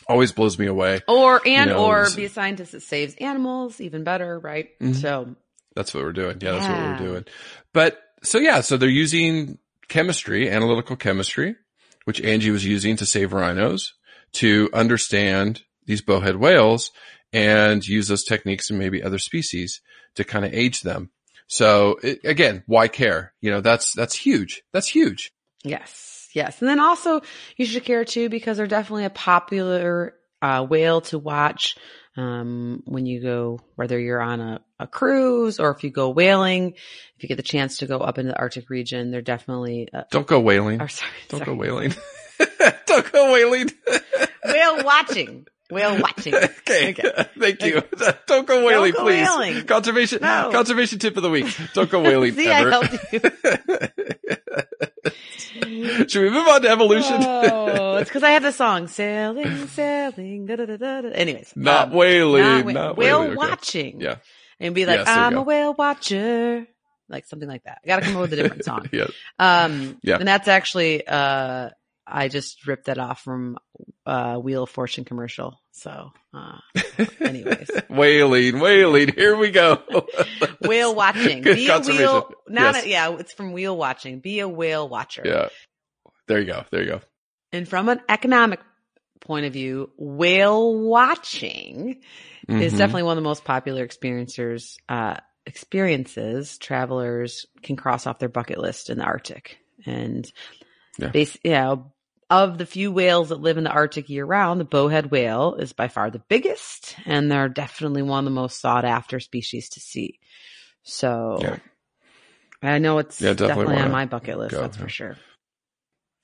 always blows me away. Or and know, or be a scientist that saves animals, even better, right? Mhm. So That's what we're doing. Yeah, that's what we're doing. But so yeah, so they're using chemistry, analytical chemistry, which Angie was using to save rhinos to understand these bowhead whales and use those techniques in maybe other species to kind of age them. So it, again, why care? You know, that's, that's huge. That's huge. yes, yes, and then also you should care too because they're definitely a popular uh, whale to watch um, when you go, whether you're on a, a cruise or if you go whaling. If you get the chance to go up into the Arctic region, they're definitely. Uh, Don't go whaling. or sorry, Don't sorry. go whaling. Don't go whaling. whale watching. Whale watching. Okay. Thank you. Don't go whaling, go please. whaling. Conservation, No. conservation tip of the week. Don't go whaling See, ever. I helped you. Should we move on to evolution? Oh, it's because I have the song "Sailing, Sailing." Da, da, da, da, da. Anyways, not um, whaling. not wha- not whale. Okay. watching. Yeah. and be like, Yes, "I'm a whale watcher," like something like that. I got to come up with a different song. yeah. Um, Yeah. and that's actually uh, I just ripped that off from uh, Wheel of Fortune commercial. So, uh, anyways, whaling, whaling. Here we go. whale watching. Be a whale. Not Yes. a, yeah, it's from wheel watching. Be a whale watcher. yeah. There you go. There you go. And from an economic point of view, whale watching is Mhm. definitely one of the most popular experiencers, uh, experiences travelers can cross off their bucket list in the Arctic. And Yeah. bas- you know, of the few whales that live in the Arctic year round, the bowhead whale is by far the biggest, and they're definitely one of the most sought after species to see. So Yeah. I know it's Yeah, definitely definitely, on my bucket list, go, that's yeah. for sure.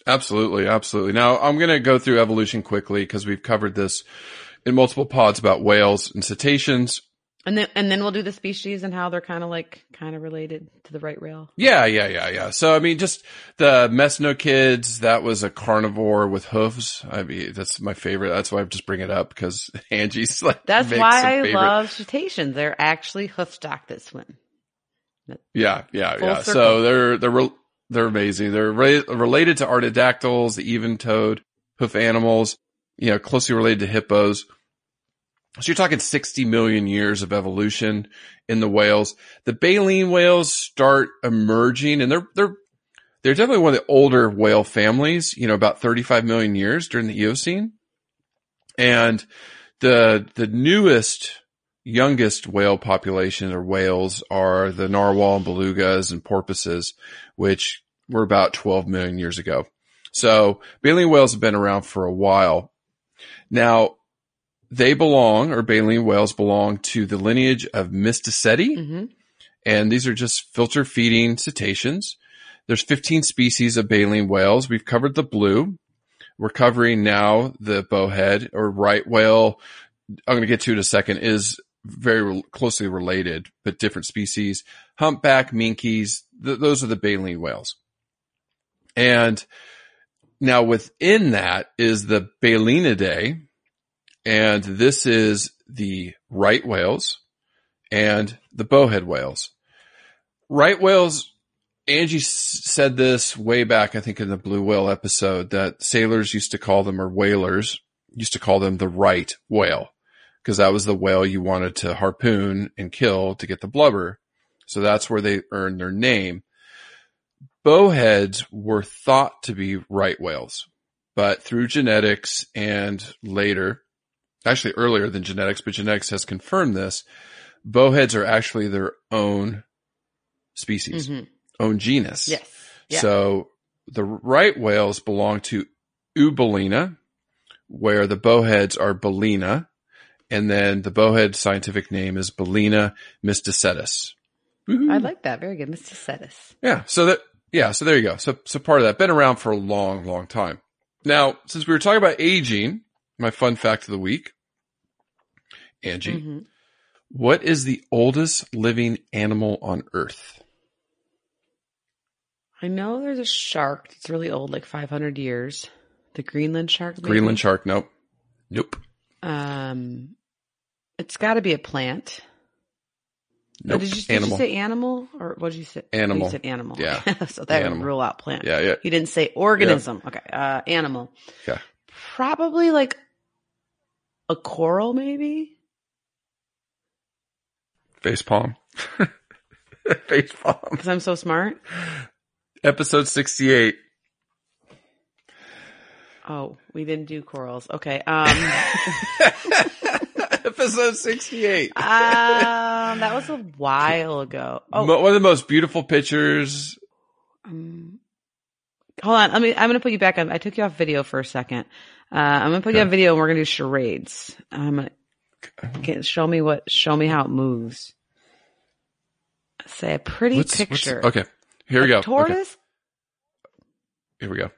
Absolutely, absolutely. Now I'm going to go through evolution quickly because we've covered this in multiple pods about whales and cetaceans. And then and then we'll do the species and how they're kind of like kind of related to the right rail. Yeah, yeah, yeah, yeah. So I mean, just the Mesonychids, that was a carnivore with hooves. I mean, that's my favorite. That's why I just bring it up because Angie's like That's why I love cetaceans. They're actually hoofstock that swim. Yeah, yeah, Full yeah. circle. So they're they're re- they're amazing. They're re- related to artiodactyls, the even-toed hoof animals. You know, closely related to hippos. So you're talking 60 million years of evolution in the whales. The baleen whales start emerging, and they're they're they're definitely one of the older whale families. You know, about 35 million years during the Eocene, and the the newest youngest whale population or whales are the narwhal and belugas and porpoises, which were about 12 million years ago. So baleen whales have been around for a while. Now they belong, or baleen whales belong to the lineage of Mysticeti. hmm And these are just filter feeding cetaceans. There's 15 species of baleen whales. We've covered the blue. We're covering now the bowhead or right whale. I'm going to get to it in a second is very closely related, but different species. Humpback, minkes, th- those are the baleen whales. And now within that is the Balaenidae. And this is the right whales and the bowhead whales. Right whales, Angie said this way back, I think in the blue whale episode that sailors used to call them or whalers used to call them the right whale because that was the whale you wanted to harpoon and kill to get the blubber. So that's where they earned their name. Bowheads were thought to be right whales, but through genetics and later, actually earlier than genetics, but genetics has confirmed this, bowheads are actually their own species, hmm own genus. Yes. Yeah. So the right whales belong to Eubalaena, where the bowheads are Balaena, and then the bowhead scientific name is Balaena mysticetus. Woohoo. I like that. Very good. Mr. Cetis. Yeah. So that, yeah. So there you go. So, so part of that been around for a long, long time. Now, since we were talking about aging, my fun fact of the week, Angie, Mhm. what is the oldest living animal on earth? I know there's a shark that's really old, like 500 years. The Greenland shark. maybe? Greenland shark? Nope. Nope. Um, it's got to be a plant. Nope. did, you, did animal. you say animal or what did you say? Animal. You said animal. Yeah. so that would rule out plant. yeah, yeah. You didn't say organism. Okay. Uh, animal. Yeah. Probably like a coral, maybe. Face palm. Face palm. Because I'm so smart. Episode 68. Oh, we didn't do corals. Okay. Um, Episode 68. um, that was a while ago. Oh, One of the most beautiful pictures. Um, hold on. Let me. I'm gonna put you back on. I took you off video for a second. Uh, I'm gonna put you on video, and we're gonna do charades. I'm gonna get, show me what. Show me how it moves. Say a pretty What's- what's- picture. okay. Here we A go. Okay. Tortoise. Here we go.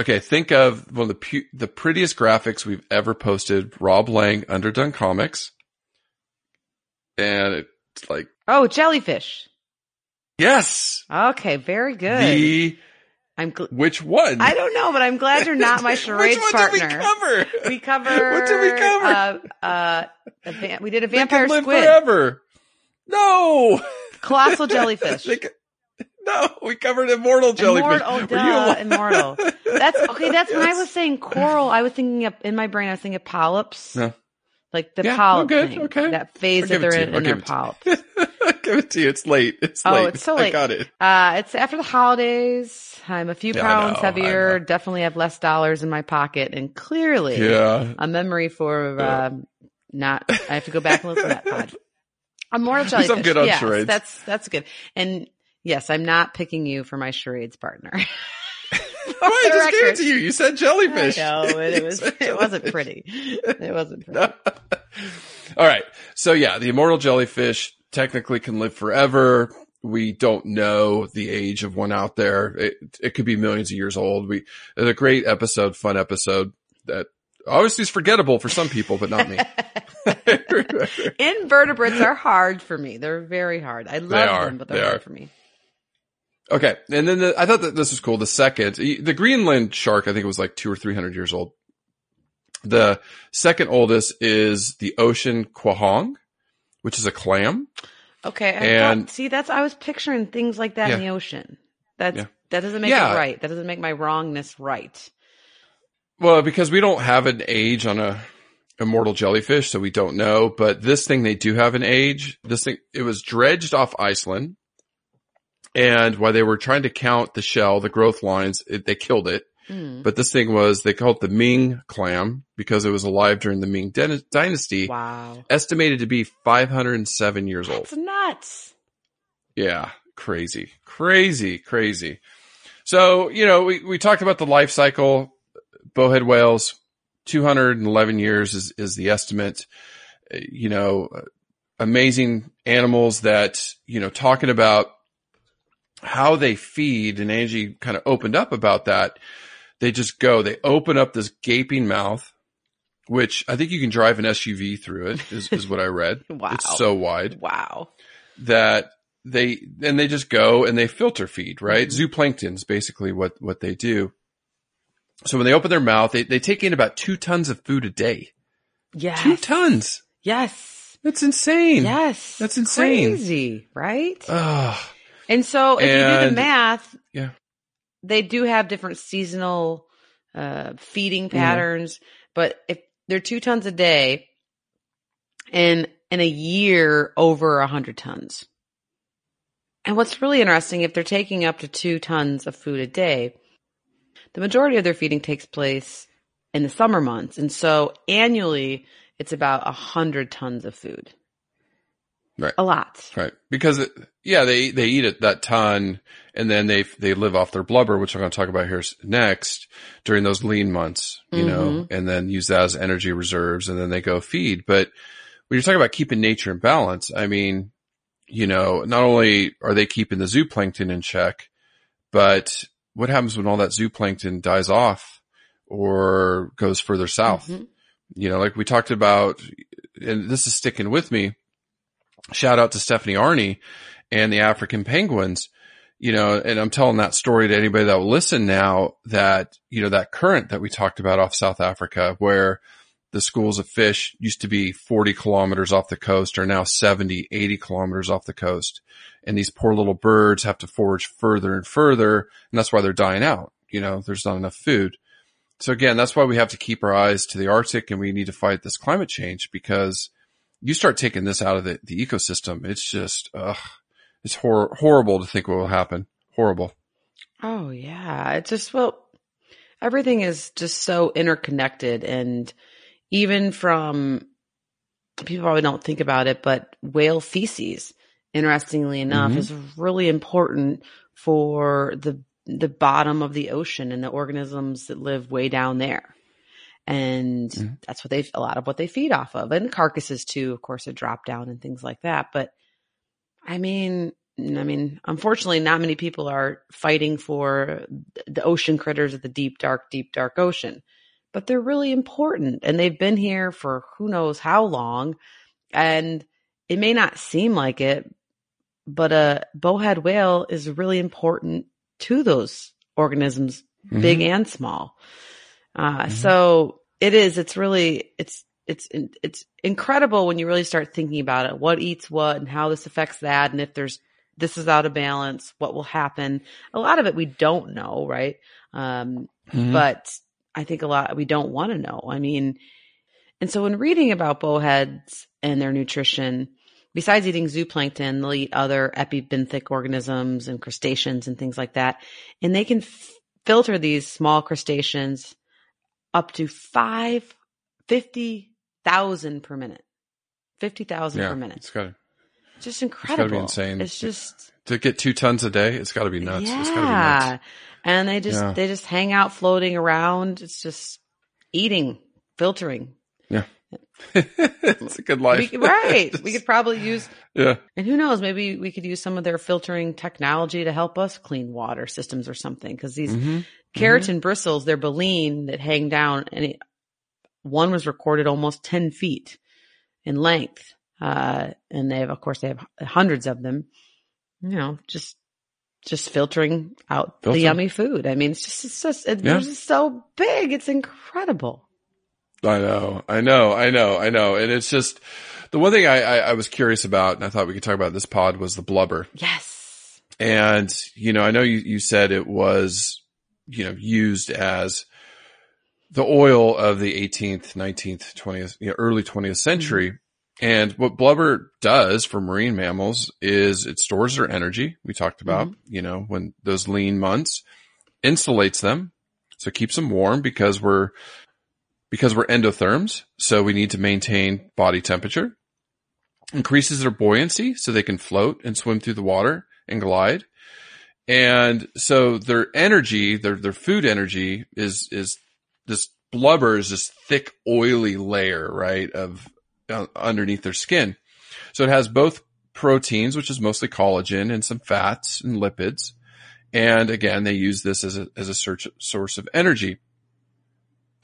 Okay. Think of one of the, pu- the prettiest graphics we've ever posted. Rob Lang, Underdone Comics. And it's like, Oh, jellyfish. yes. Okay, very good. The, I'm. Gl- which one? I don't know, but I'm glad you're not my charades which one partner. did we cover? We cover. What did we cover? Uh, uh, a va- we did a vampire live squid, forever. No. colossal jellyfish. Can- No, we covered immortal jellyfish. Immortal, Were duh, you immortal. That's okay. That's when I was saying coral. I was thinking of, in my brain. I was thinking of polyps, No. Like the Yeah, polyp thing, okay. that phase that they're in, in their give it to you. polyp. Give it to you. It's late. It's Oh, late. it's so late. I got it. Uh, it's after the holidays. I'm a few Yeah, pounds heavier. Definitely have less dollars in my pocket, and clearly Yeah. a memory for um, not. I have to go back and listen to that pod. Immortal At least jellyfish. I'm good on yes, charades. that's that's good. And yes, I'm not picking you for my charades partner. Why I just gave it to you. You said jellyfish. Know, it was it wasn't pretty. It wasn't pretty. All right. So yeah, the immortal jellyfish technically can live forever. We don't know the age of one out there. It, it could be millions of years old. We, it's a great episode, fun episode that obviously is forgettable for some people, but not me. Invertebrates are hard for me. They're very hard. I love them, but they're They hard are. for me. Okay. And then the, I thought that this was cool. The second, the Greenland shark, I think it was like two or three hundred years old. The second oldest is the ocean quahog, which is a clam. Okay. I And- thought, see, that's I was picturing things like that in the ocean. That's Yeah. that doesn't make Yeah. it right. That doesn't make my wrongness right. Well, because we don't have an age on a immortal jellyfish, so we don't know. But this thing, they do have an age. This thing, it was dredged off Iceland. And while they were trying to count the shell, the growth lines, it, they killed it. Hmm. But this thing was, they called it the Ming clam because it was alive during the Ming dyna- dynasty, Wow. estimated to be 507 years old. It's nuts. Yeah. Crazy, crazy, crazy. So, you know, we, we talked about the life cycle, bowhead whales, 211 years is, is the estimate. Uh, You know, uh, amazing animals that, you know, talking about how they feed and Angie kind of opened up about that. They just go, they open up this gaping mouth, which I think you can drive an SUV through it is, is what I read. Wow. It's so wide Wow. that they and they just go and they filter feed, right? Mhm. Zooplankton is basically what what they do. So when they open their mouth, they, they take in about two tons of food a day. Yes. Two tons. Yes. That's insane. Yes. That's insane. Crazy, right? Ugh. And so if you do the math, Yeah. they do have different seasonal uh, feeding patterns, but if they're two tons a day and in a year over a hundred tons. And what's really interesting, if they're taking up to two tons of food a day, the majority of their feeding takes place in the summer months. And so annually it's about a hundred tons of food. Right. A lot. Right. Because it, yeah, they they eat it that ton and then they they live off their blubber, which I'm going to talk about here next during those lean months, you know, Mhm. and then use that as energy reserves and then they go feed. But when you're talking about keeping nature in balance, I mean, you know, not only are they keeping the zooplankton in check, but what happens when all that zooplankton dies off or goes further south? Mhm. You know, like we talked about, and this is sticking with me. Shout out to Stephanie Arney and the African penguins. You know, and I'm telling that story to anybody that will listen now that, you know, that current that we talked about off South Africa where the schools of fish used to be 40 kilometers off the coast are now 70, 80 kilometers off the coast. And these poor little birds have to forage further and further. And that's why they're dying out. You know, there's not enough food. So again, that's why we have to keep our eyes to the Arctic and we need to fight this climate change because you start taking this out of the, the ecosystem. It's just, ugh, it's hor- horrible to think what will happen. Horrible. Oh yeah. It's just well everything is just so interconnected and even from people probably don't think about it, but whale feces, interestingly enough, Mhm. is really important for the the bottom of the ocean and the organisms that live way down there. And Mhm. that's what they a lot of what they feed off of. And carcasses too, of course, that drop down and things like that. But I mean, I mean, unfortunately, not many people are fighting for the ocean critters of the deep, dark, deep, dark ocean, but they're really important and they've been here for who knows how long. And it may not seem like it, but a bowhead whale is really important to those organisms, Mhm. big and small. Uh, Mhm. so it is, it's really, it's, it's, it's incredible when you really start thinking about it. What eats what and how this affects that. And if there's this is out of balance. What will happen? A lot of it we don't know, right? Um, Mhm. but I think a lot we don't want to know. I mean, and so when reading about bowheads and their nutrition, besides eating zooplankton, they'll eat other epibenthic organisms and crustaceans and things like that. And they can f- filter these small crustaceans up to five, 50,000 per minute. 50,000 yeah, per minute. it's got Just incredible. It's gotta incredible. be insane. It's just to get two tons a day. It's got to be nuts. It's got to be yeah. nuts. And they just Yeah. they just hang out floating around. It's just eating, filtering. Yeah. it's a good life. We right. We could probably use yeah. and who knows, maybe we could use some of their filtering technology to help us clean water systems or something. Because these Mhm. Keratin bristles, they're baleen that hang down and it, one was recorded almost 10 feet in length. Uh, and they have, of course, they have hundreds of them, you know, just, just filtering out Filter. the yummy food. I mean, it's just, it's just, it, Yeah. they're just so big. It's incredible. I know, I know, I know, I know. And it's just the one thing I, I, I was curious about, and I thought we could talk about this pod was the blubber. Yes. And, you know, I know you, you said it was, you know, used as the oil of the 18th, 19th, 20th, you know, early 20th century. Mm-hmm. And what blubber does for marine mammals is it stores their energy. We talked about, mm-hmm. you know, when those lean months insulates them. So keeps them warm because we're, because we're endotherms. So we need to maintain body temperature increases their buoyancy so they can float and swim through the water and glide. And so their energy, their, their food energy is, is this blubber is this thick, oily layer, right? Of uh, underneath their skin. So it has both proteins, which is mostly collagen and some fats and lipids. And again, they use this as a, as a search, source of energy.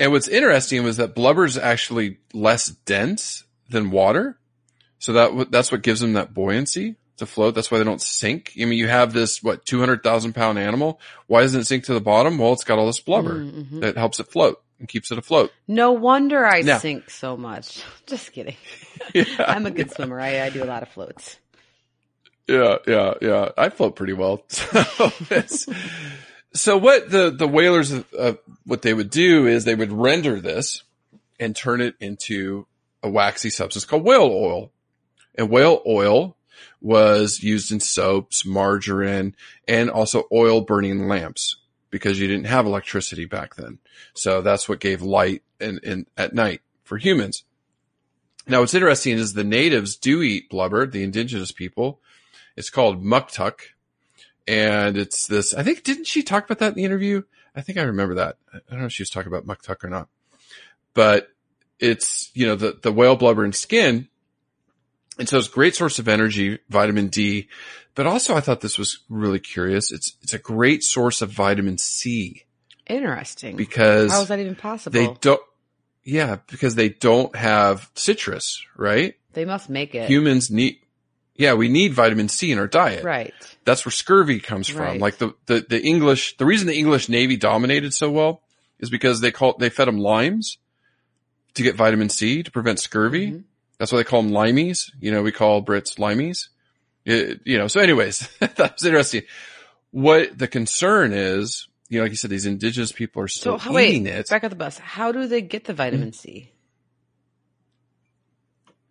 And what's interesting was that blubber is actually less dense than water. So that that's what gives them that buoyancy to float. That's why they don't sink. I mean, you have this what two hundred thousand pound animal. Why doesn't it sink to the bottom? Well, it's got all this blubber Mhm. that helps it float and keeps it afloat. No wonder I Now- sink so much. Just kidding. Yeah, I'm a good swimmer. I, I do a lot of floats. yeah, yeah, yeah. I float pretty well. So, so what the the whalers uh, what they would do is they would render this and turn it into a waxy substance called whale oil. And whale oil was used in soaps, margarine, and also oil burning lamps because you didn't have electricity back then. So that's what gave light in at night for humans. Now what's interesting is the natives do eat blubber, the indigenous people. It's called muktuk. And it's this, I think, didn't she talk about that in the interview? I think I remember that. I don't know if she was talking about muktuk or not, but it's, you know, the, the whale blubber and skin. And so it's a great source of energy, vitamin D, but also I thought this was really curious. It's, it's a great source of vitamin C Interesting. because How is that even possible? they don't, yeah, because they don't have citrus, right? They must make it. Humans need, yeah, we need vitamin C in our diet. right. That's where scurvy comes from. Right. Like the, the, the English, the reason the English Navy dominated so well is because they call, they fed them limes to get vitamin C to prevent scurvy. Mhm. That's why they call them limeys. You know, we call Brits limeys. It- you know, so anyways, that was interesting. What the concern is, you know, like you said, these indigenous people are So still wait, eating it. back at the bus. How do they get the vitamin C?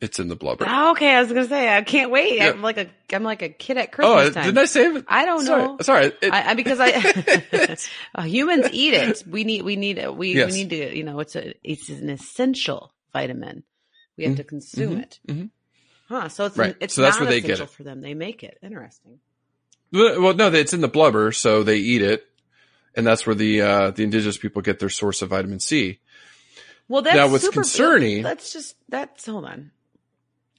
It's in the blubber. Oh, okay, I was gonna say I can't wait. Yeah. I'm like a I'm like a kid at oh, Christmas time. didn't I say it? I don't Sorry. know. Sorry. It- I, I because I uh, humans eat it. We need we need it. We Yes. we need to you know it's a it's an essential vitamin. We have to consume mhm, it. mhm. Huh? So it's Right. it's So that's not where they get it. for them. They make it interesting. Well, no, it's in the blubber, so they eat it, and that's where the uh, the indigenous people get their source of vitamin C. Well, that's Now, what's super, concerning- That's just that's hold on.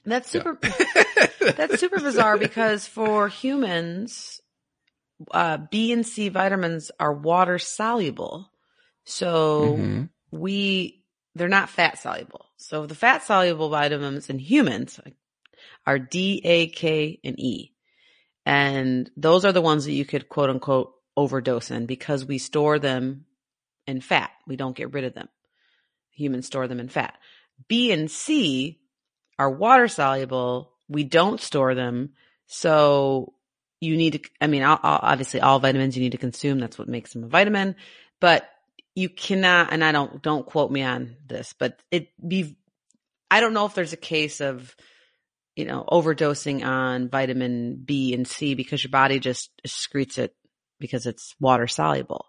That's super. that's super bizarre because for humans, uh, B and C vitamins are water soluble, so Mhm. we they're not fat soluble. So the fat soluble vitamins in humans are D, A, K, and E, and those are the ones that you could quote unquote overdose in because we store them in fat. We don't get rid of them. Humans store them in fat. B and C are water soluble. We don't store them. So you need to, I mean, obviously all vitamins you need to consume. That's what makes them a vitamin, but you cannot, and I don't, don't quote me on this, but it be, I don't know if there's a case of, you know, overdosing on vitamin B and C because your body just excretes it because it's water soluble.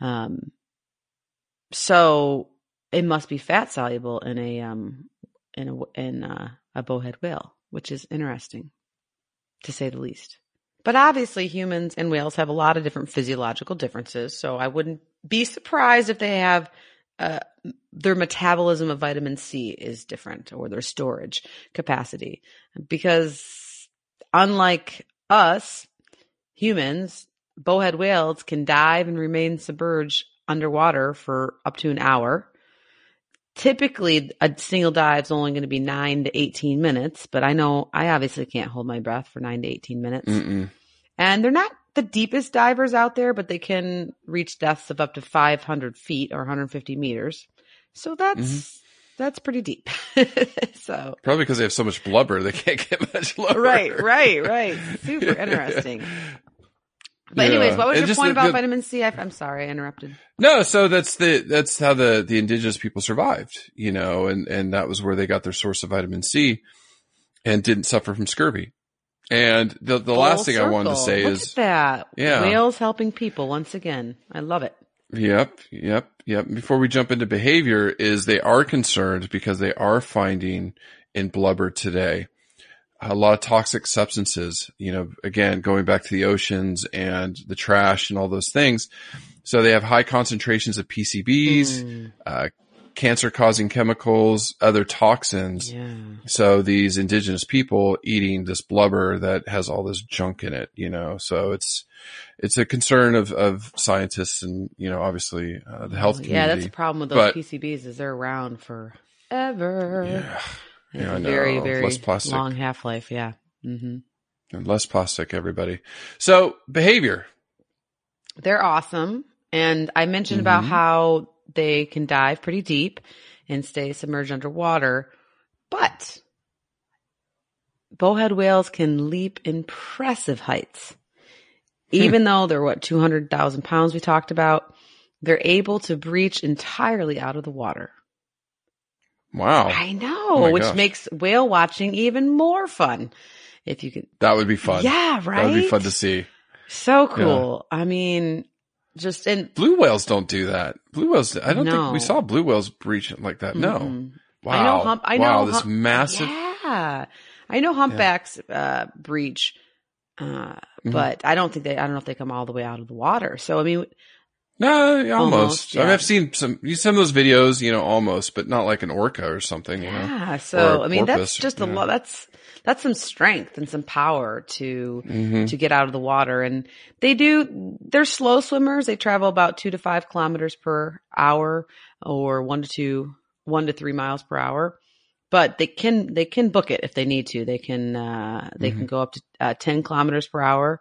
Um, so it must be fat soluble in a, um, in a, in a, a bowhead whale, which is interesting to say the least. But obviously humans and whales have a lot of different physiological differences. So I wouldn't be surprised if they have, uh, their metabolism of vitamin C is different or their storage capacity because unlike us humans, bowhead whales can dive and remain submerged underwater for up to an hour. Typically, a single dive is only going to be nine to 18 minutes, but I know I obviously can't hold my breath for nine to 18 minutes. Mm-mm. And they're not the deepest divers out there, but they can reach depths of up to 500 feet or 150 meters. So that's, Mm-hmm. that's pretty deep. so, Probably because they have so much blubber, they can't get much lower. right, right, right. Super interesting. But Yeah. anyways, what was And your point the- about the- vitamin C? I, I'm sorry, I interrupted. No, so that's the that's how the the indigenous people survived, you know, and and that was where they got their source of vitamin C, and didn't suffer from scurvy. And the the last Full thing I wanted to say Look is, at that. Yeah. Whales helping people once again. I love it. Yep, yep, yep. Before we jump into behavior, is they are concerned because they are finding in blubber today a lot of toxic substances. You know, again, going back to the oceans and the trash and all those things. So they have high concentrations of PCBs, Mm, uh, cancer causing chemicals, other toxins. yeah. So these indigenous people eating this blubber that has all this junk in it, you know, so it's, it's a concern of, of scientists and, you know, obviously, uh, the health. Yeah, that's the problem with those But- PCBs is they're around forever. Yeah. Yeah, have I a very, know. very Less plastic. long half life. Yeah. Mm-hmm. And less plastic, everybody. So behavior. They're awesome. And I mentioned about Mhm. how they can dive pretty deep and stay submerged underwater, but bowhead whales can leap impressive heights. Even though they're what, 200,000 pounds we talked about, they're able to breach entirely out of the water. Wow. I know, Oh which gosh. makes whale watching even more fun. If you could, That would be fun. yeah, right. That would be fun to see. So cool. I mean, just in Blue whales don't do that. Blue whales, I don't think we saw blue whales breach like that. No. Mm-mm. Wow. I know hump. I know wow. This massive. Yeah, I know humpbacks uh, breach, uh, Mhm. but I don't think they. I don't know if they come all the way out of the water. So I mean, No, almost. Almost, I mean, I've seen some some of those videos, you know, almost, but not like an orca or something, you know. yeah. So I mean, that's just a lot. That's that's some strength and some power to hmm to get out of the water. And they do. They're slow swimmers. They travel about two to five kilometers per hour, or one to two, one to three miles per hour. But they can they can book it if they need to. They can uh, they can go up to uh, ten kilometers per hour,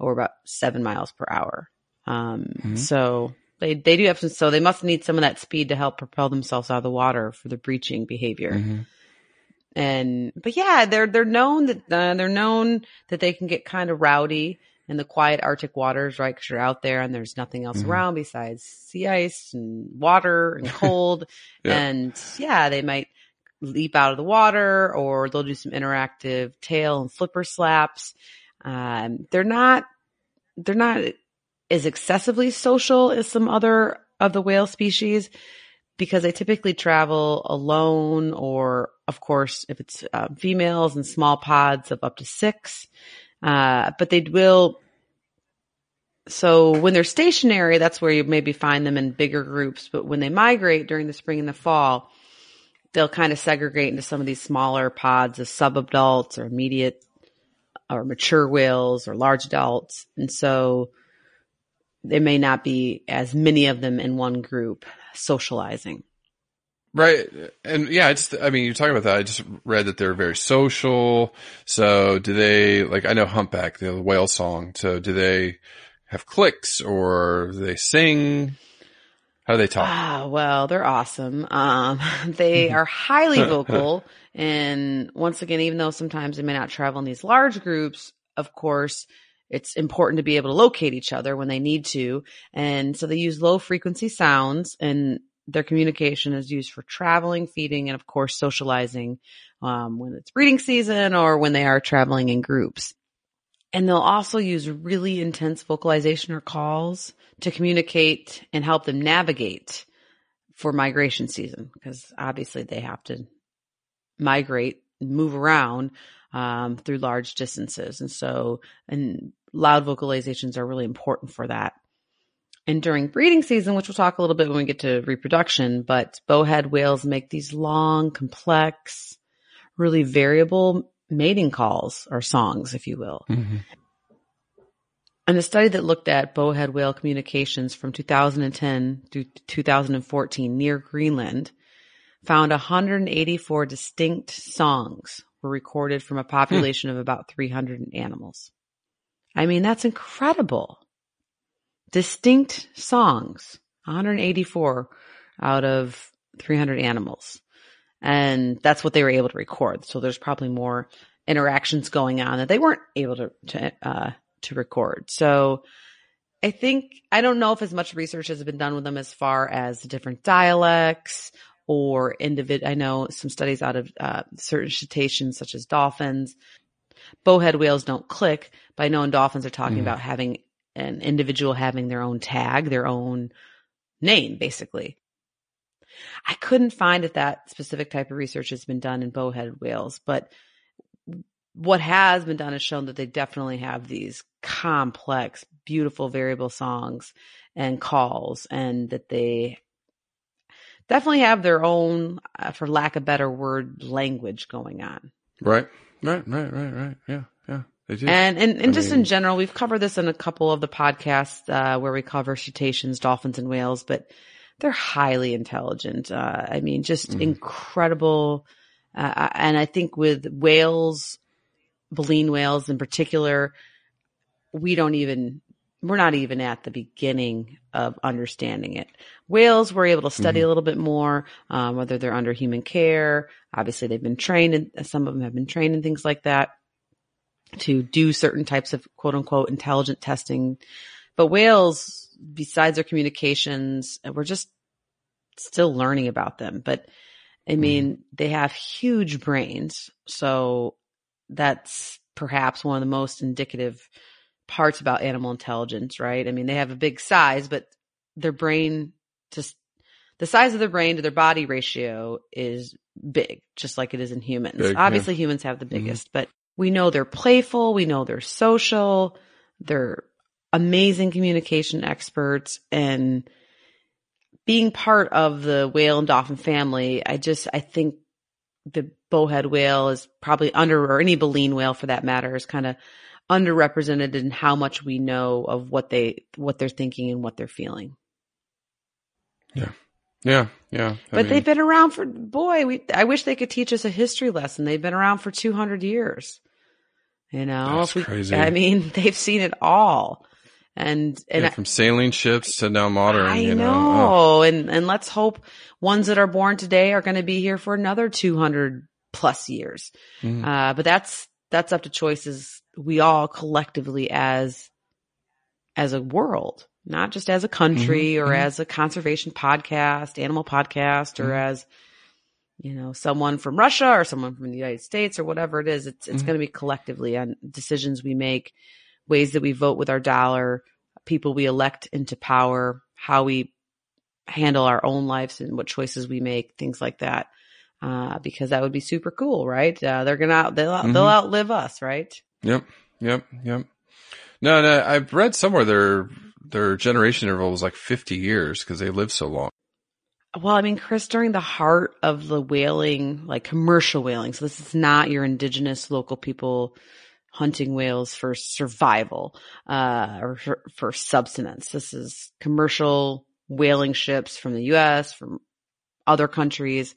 or about seven miles per hour. Um, Mhm. So they they do have some. So they must need some of that speed to help propel themselves out of the water for the breaching behavior hmm and but yeah, they're they're known that uh, they're known that they can get kind of rowdy in the quiet Arctic waters, right? Because you're out there and there's nothing else Mhm. around besides sea ice and water and cold, Yeah. and yeah, they might leap out of the water or they'll do some interactive tail and flipper slaps. Um, they're not they're not as excessively social as some other of the whale species because they typically travel alone or of course if it's uh, females in small pods of up to six. Uh, but they will so when they're stationary that's where you maybe find them in bigger groups. But when they migrate during the spring and the fall they'll kind of segregate into some of these smaller pods of subadults or immediate or mature whales or large adults. And so there may not be as many of them in one group socializing. Right. And yeah, I just, I mean, you're talking about that. I just read that they're very social. So do they, like, I know humpback, the whale song. So do they have clicks or do they sing? How do they talk? Ah, well, they're awesome. Um, they are highly vocal. And once again, even though sometimes they may not travel in these large groups, of course, it's important to be able to locate each other when they need to. And so they use low frequency sounds and their communication is used for traveling, feeding, and of course socializing um, when it's breeding season or when they are traveling in groups. And they'll also use really intense vocalization or calls to communicate and help them navigate for migration season because obviously they have to migrate, move around um, through large distances. And so, and loud vocalizations are really important for that. And during breeding season, which we'll talk a little bit when we get to reproduction, but bowhead whales make these long, complex, really variable mating calls or songs, if you will. Mm-hmm. And a study that looked at bowhead whale communications from 2010 to 2014 near Greenland found 184 distinct songs were recorded from a population hmm. of about 300 animals. I mean, that's incredible. Distinct songs, 184 out of 300 animals. And that's what they were able to record. So there's probably more interactions going on that they weren't able to, to, uh, to record. So I think, I don't know if as much research has been done with them as far as the different dialects or individ. I know some studies out of uh, certain cetaceans, such as dolphins. Bowhead whales don't click, but I know in dolphins are talking mm. about having an individual having their own tag, their own name, basically. I couldn't find if that specific type of research has been done in bowhead whales, but what has been done has shown that they definitely have these complex, beautiful, variable songs and calls, and that they definitely have their own, uh, for lack of better word, language going on. Right, right, right, right, right. Yeah, yeah. And and, and just mean, in general, we've covered this in a couple of the podcasts uh, where we cover cetaceans, dolphins, and whales, but they're highly intelligent. Uh, I mean, just mm. incredible. Uh, and I think with whales, baleen whales in particular, we don't even we're not even at the beginning of understanding it. Whales, we're able to study mm-hmm. a little bit more, um, whether they're under human care. Obviously, they've been trained, and some of them have been trained in things like that to do certain types of quote unquote intelligent testing. But whales, besides their communications, we're just still learning about them. But I mm-hmm. mean, mm. they have huge brains. So that's perhaps one of the most indicative parts about animal intelligence, right? I mean, they have a big size, but their brain just the size of their brain to their body ratio is big, just like it is in humans. Big, Obviously, yeah. humans have the mm-hmm. biggest, mm-hmm. but we know they're playful. We know they're social. They're amazing communication experts and being part of the whale and dolphin family. I just, I think the bowhead whale is probably under, or any baleen whale for that matter is kind of underrepresented in how much we know of what they what they're thinking and what they're feeling. Yeah. Yeah, yeah. I but mean, they've been around for boy, we I wish they could teach us a history lesson. They've been around for 200 years. You know, we, crazy. I mean, they've seen it all. And, and yeah, from sailing ships to now modern, I you know. know. Oh. And, and let's hope ones that are born today are going to be here for another 200 plus years. Mm. Uh, but that's, that's up to choices we all collectively as as a world, not just as a country mm-hmm. or mm-hmm. as a conservation podcast, animal podcast, or mm-hmm. as you know someone from Russia or someone from the United States or whatever it is. It's it's mm-hmm. going to be collectively on decisions we make, ways that we vote with our dollar, people we elect into power, how we handle our own lives and what choices we make, things like that. Uh, because that would be super cool, right? Uh, they're gonna, they'll, they'll mm-hmm. outlive us, right? Yep. Yep. Yep. No, no, I've read somewhere their, their generation interval was like 50 years because they live so long. Well, I mean, Chris, during the heart of the whaling, like commercial whaling, so this is not your indigenous local people hunting whales for survival, uh, or for, for subsistence. This is commercial whaling ships from the U.S., from other countries.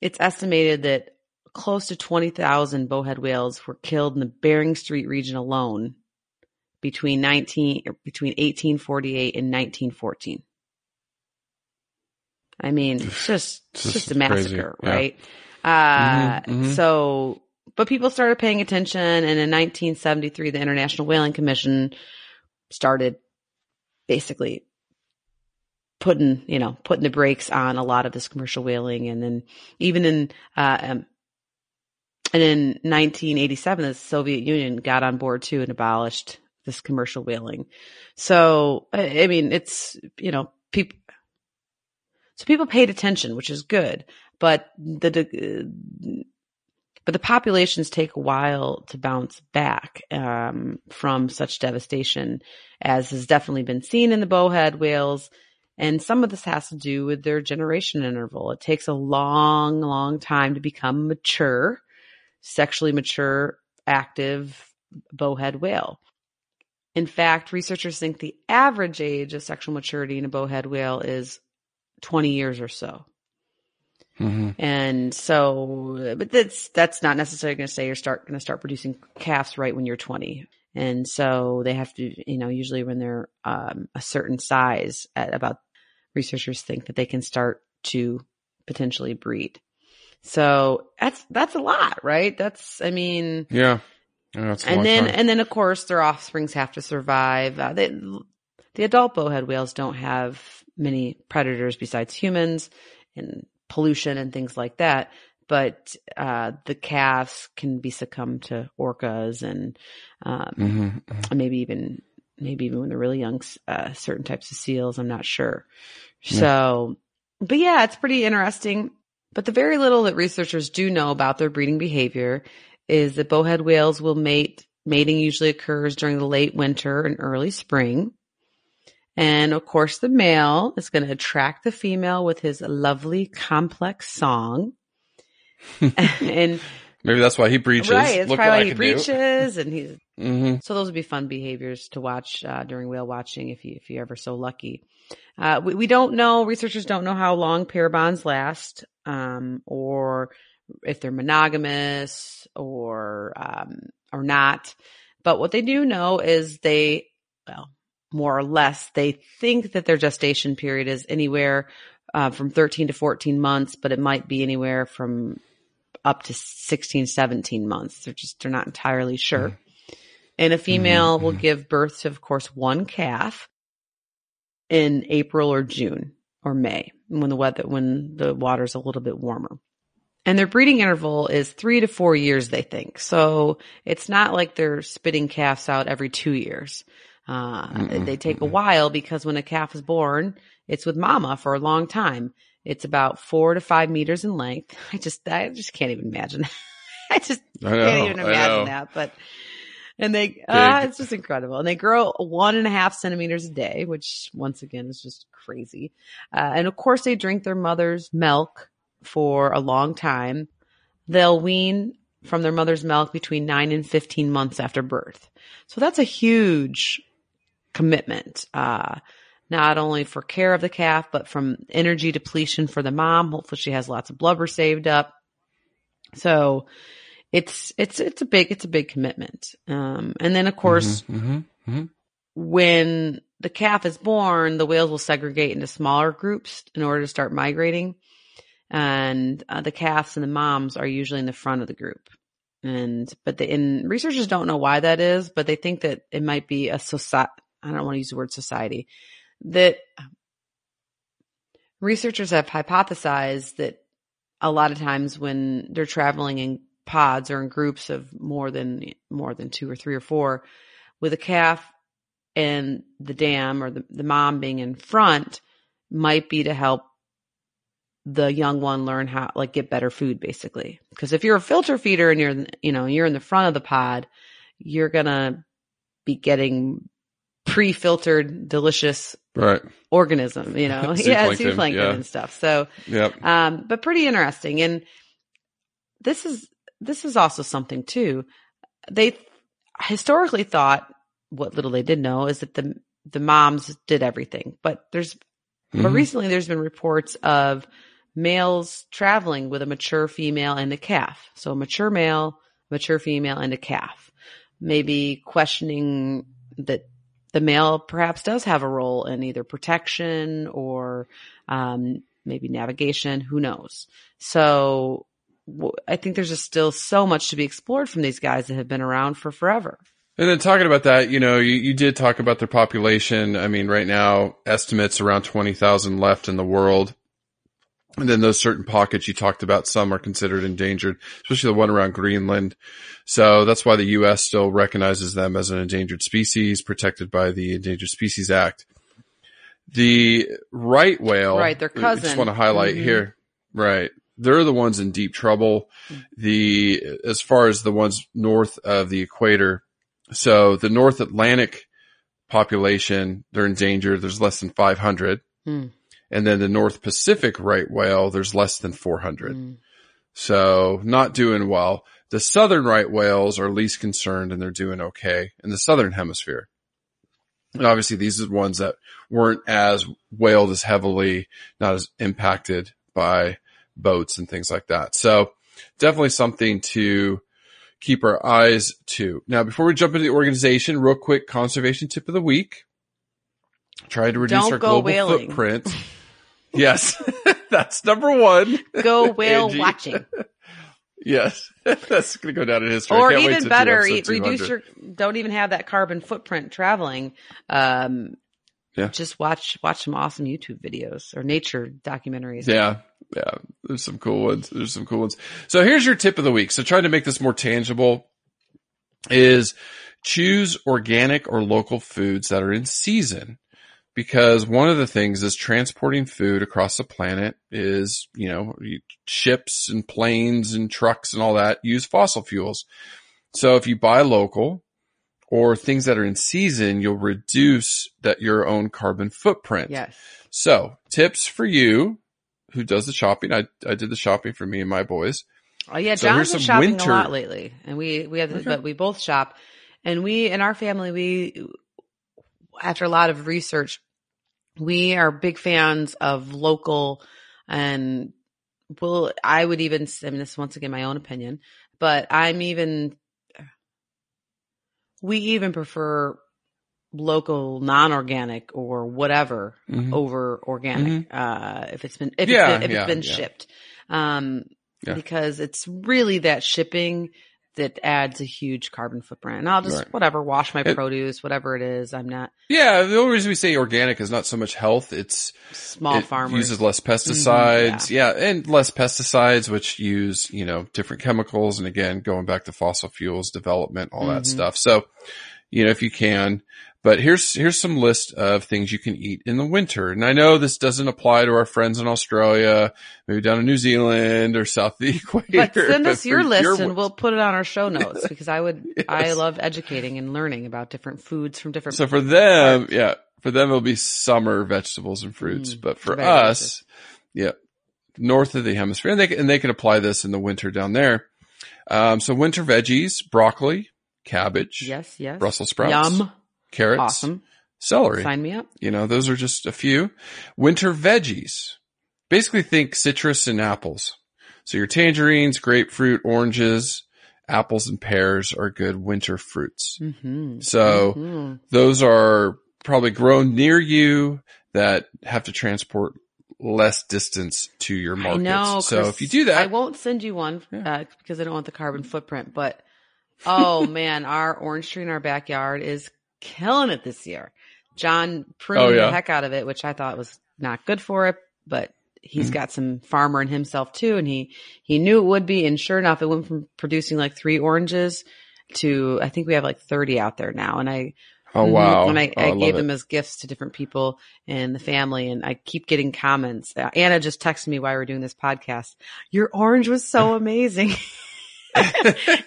It's estimated that close to 20,000 bowhead whales were killed in the Bering Strait region alone between 19 between 1848 and 1914. I mean, it's just it's just, just a massacre, right? Uh, mm-hmm, mm-hmm. so but people started paying attention. And in 1973, the International Whaling Commission started basically putting, you know, putting the brakes on a lot of this commercial whaling. And then even in, uh, um, and in 1987, the Soviet Union got on board too and abolished this commercial whaling. So, I mean, it's, you know, people, so people paid attention, which is good, but the, but the populations take a while to bounce back um, from such devastation, as has definitely been seen in the bowhead whales. And some of this has to do with their generation interval. It takes a long, long time to become mature, sexually mature, active bowhead whale. In fact, researchers think the average age of sexual maturity in a bowhead whale is 20 years or so. Mm-hmm. And so, but that's, that's not necessarily going to say you're start, going to start producing calves right when you're 20. And so they have to, you know, usually when they're, um, a certain size at about researchers think that they can start to potentially breed. So that's, that's a lot, right? That's, I mean, yeah. yeah and then, time. and then of course their offsprings have to survive. Uh, they, the adult bowhead whales don't have many predators besides humans and pollution and things like that. But uh, the calves can be succumb to orcas and um, mm-hmm. maybe even maybe even when they're really young, uh, certain types of seals. I'm not sure. Yeah. So, but yeah, it's pretty interesting. But the very little that researchers do know about their breeding behavior is that bowhead whales will mate. Mating usually occurs during the late winter and early spring. And of course, the male is going to attract the female with his lovely, complex song. and maybe that's why he breaches. Right. That's probably why he breaches. Do. And he's, mm-hmm. so those would be fun behaviors to watch, uh, during whale watching if you, if you're ever so lucky. Uh, we, we don't know, researchers don't know how long pair bonds last, um, or if they're monogamous or, um, or not. But what they do know is they, well, more or less. They think that their gestation period is anywhere uh, from 13 to 14 months, but it might be anywhere from up to 16, 17 months. They're just, they're not entirely sure. Mm-hmm. And a female mm-hmm. will give birth to, of course, one calf in April or June or May when the weather, when the water's a little bit warmer. And their breeding interval is three to four years, they think. So it's not like they're spitting calves out every two years. Uh, they take a while because when a calf is born, it's with mama for a long time. It's about four to five meters in length. I just, I just can't even imagine. I just I know, can't even imagine that. But, and they, uh, it's just incredible. And they grow one and a half centimeters a day, which once again is just crazy. Uh, and of course they drink their mother's milk for a long time. They'll wean from their mother's milk between nine and 15 months after birth. So that's a huge commitment, uh, not only for care of the calf, but from energy depletion for the mom. Hopefully she has lots of blubber saved up. So it's, it's, it's a big, it's a big commitment. Um, and then of course, mm-hmm, mm-hmm, mm-hmm. when the calf is born, the whales will segregate into smaller groups in order to start migrating. And uh, the calves and the moms are usually in the front of the group. And, but the, and researchers don't know why that is, but they think that it might be a society, I don't want to use the word society, that researchers have hypothesized that a lot of times when they're traveling in pods or in groups of more than more than two or three or four, with a calf and the dam or the, the mom being in front might be to help the young one learn how like get better food basically. Because if you're a filter feeder and you're you know you're in the front of the pod you're gonna be getting pre-filtered, delicious right. organism, you know, yeah, zooplankton yeah. and stuff. So, yep. um, but pretty interesting. And this is, this is also something too. They historically thought what little they did know is that the, the moms did everything, but there's, mm-hmm. but recently there's been reports of males traveling with a mature female and a calf. So a mature male, mature female and a calf, maybe questioning that the male perhaps does have a role in either protection or um, maybe navigation. Who knows? So w- I think there's just still so much to be explored from these guys that have been around for forever. And then talking about that, you know, you, you did talk about their population. I mean, right now, estimates around 20,000 left in the world. And then those certain pockets you talked about, some are considered endangered, especially the one around Greenland. So that's why the U.S. still recognizes them as an endangered species protected by the Endangered Species Act. The right whale. Right, their cousin. I just want to highlight Mhm. here. Right. They're the ones in deep trouble. The, as far as the ones north of the equator. So the North Atlantic population, they're endangered. There's less than 500. Hmm. And then the North Pacific right whale, there's less than 400. Mm. So not doing well. The southern right whales are least concerned and they're doing okay in the southern hemisphere. And obviously these are the ones that weren't as whaled as heavily, not as impacted by boats and things like that. So definitely something to keep our eyes to. Now, before we jump into the organization, real quick conservation tip of the week. Try to reduce Don't our global whaling. footprint. yes, that's number one. Go whale Angie. watching. Yes, that's going to go down in history. Or even better, reduce your, don't even have that carbon footprint traveling. Um, Yeah. just watch, watch some awesome YouTube videos or nature documentaries. Yeah, yeah. There's some cool ones. There's some cool ones. So here's your tip of the week. So trying to make this more tangible is choose organic or local foods that are in season. Because one of the things is transporting food across the planet is, you know, ships and planes and trucks and all that use fossil fuels. So if you buy local or things that are in season, you'll reduce that your own carbon footprint. Yes. So tips for you who does the shopping. I, I did the shopping for me and my boys. Oh yeah, So John's been shopping winter- a lot lately, and we we have, but we both shop, and we in our family we after a lot of research, we are big fans of local, and well, I would even I mean this is once again my own opinion, but I'm even we even prefer local non-organic or whatever Mhm. over organic uh if it's been if Yeah, it's been, if yeah, it's been yeah. shipped um because it's really that shipping that adds a huge carbon footprint and i'll just Right. whatever wash my It- produce whatever it is i'm not Yeah. The only reason we say organic is not so much health. It's small it farmers uses less pesticides. Mhm, yeah. And less pesticides, which use, you know, different chemicals. And again, going back to fossil fuels development, all that Mhm. stuff. So, you know, if you can, but here's, here's some list of things you can eat in the winter. And I know this doesn't apply to our friends in Australia, maybe down in New Zealand or south of the equator. but send us for your list and we'll put it on our show notes because I would, I love educating and learning about different foods from different. So for them, yeah, for them it'll be summer vegetables and fruits, Mm, but for us, yeah, north of the hemisphere, and they can- and they can apply this in the winter down there. Um, so winter veggies: broccoli, cabbage, yes, yes, Brussels sprouts, yum, carrots, awesome. celery. Sign me up. You know, those are just a few. Winter veggies. Basically think citrus and apples. So your tangerines, grapefruit, oranges, apples and pears are good winter fruits. Mm-hmm. So hmm those are probably grown near you that have to transport less distance to your markets. know. so if you do that, I won't send you one uh, because I don't want the carbon footprint. But oh man, our orange tree in our backyard is killing it this year. John pruned Oh, yeah. the heck out of it, which I thought was not good for it, but he's Mm-hmm. got some farmer in himself too, and he he knew it would be. And sure enough, it went from producing like three oranges to I think we have like thirty out there now. And I oh Mhm. wow. And I, Oh, I love gave it. them as gifts to different people in the family, and I keep getting comments. Anna just texted me while we are doing this podcast. Your orange was so amazing.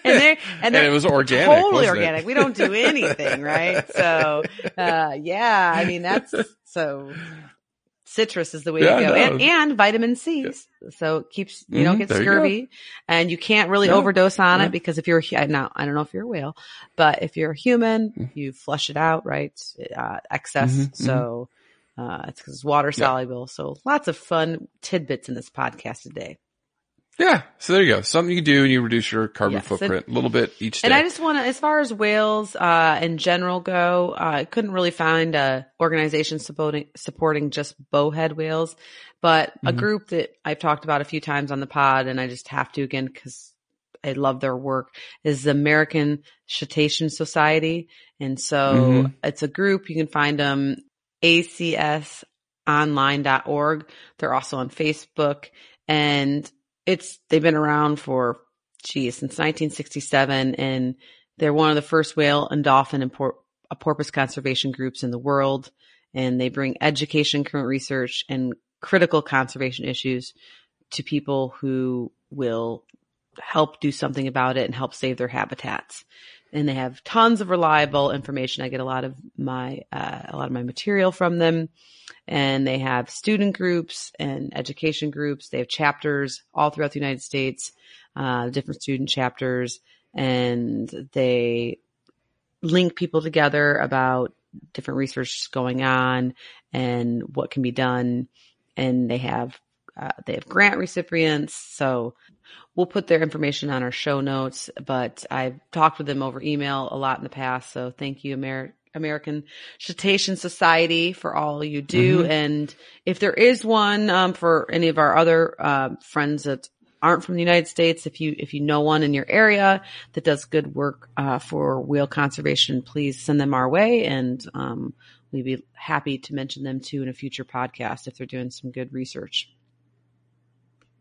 and they and, And they're it was organic, totally wasn't it? organic. We don't do anything, right? So, uh, yeah, I mean that's so. Citrus is the way Yeah, to go, no. and, and vitamin C. So it keeps you don't Mhm, get you scurvy, and you can't really overdose on it because if you're now I don't know if you're a whale, but if you're a human, you flush it out, right? Uh, excess. Mhm, so uh, it's because it's water Yeah. soluble. So lots of fun tidbits in this podcast today. Yeah. So there you go. Something you do and you reduce your carbon Yes, footprint a little bit each day. And I just want to, as far as whales uh, in general go, uh, I couldn't really find a organization supporting supporting just bowhead whales, but a Mhm. group that I've talked about a few times on the pod, and I just have to again because I love their work is the American Cetacean Society, and so Mhm. it's a group you can find them acsonline.org. They're also on Facebook, and it's they've been around for geez since 1967 and they're one of the first whale and dolphin and por- uh, porpoise conservation groups in the world and they bring education current research and critical conservation issues to people who will help do something about it and help save their habitats and they have tons of reliable information i get a lot of my uh, a lot of my material from them and they have student groups and education groups. They have chapters all throughout the United States, uh, different student chapters, and they link people together about different research going on and what can be done. And they have uh, they have grant recipients, so we'll put their information on our show notes. But I've talked with them over email a lot in the past, so thank you, Amer- American Cetacean Society for all you do. Mhm. And if there is one um, for any of our other uh, friends that aren't from the United States, if you if you know one in your area that does good work uh, for whale conservation, please send them our way, and um, we'd be happy to mention them too in a future podcast if they're doing some good research.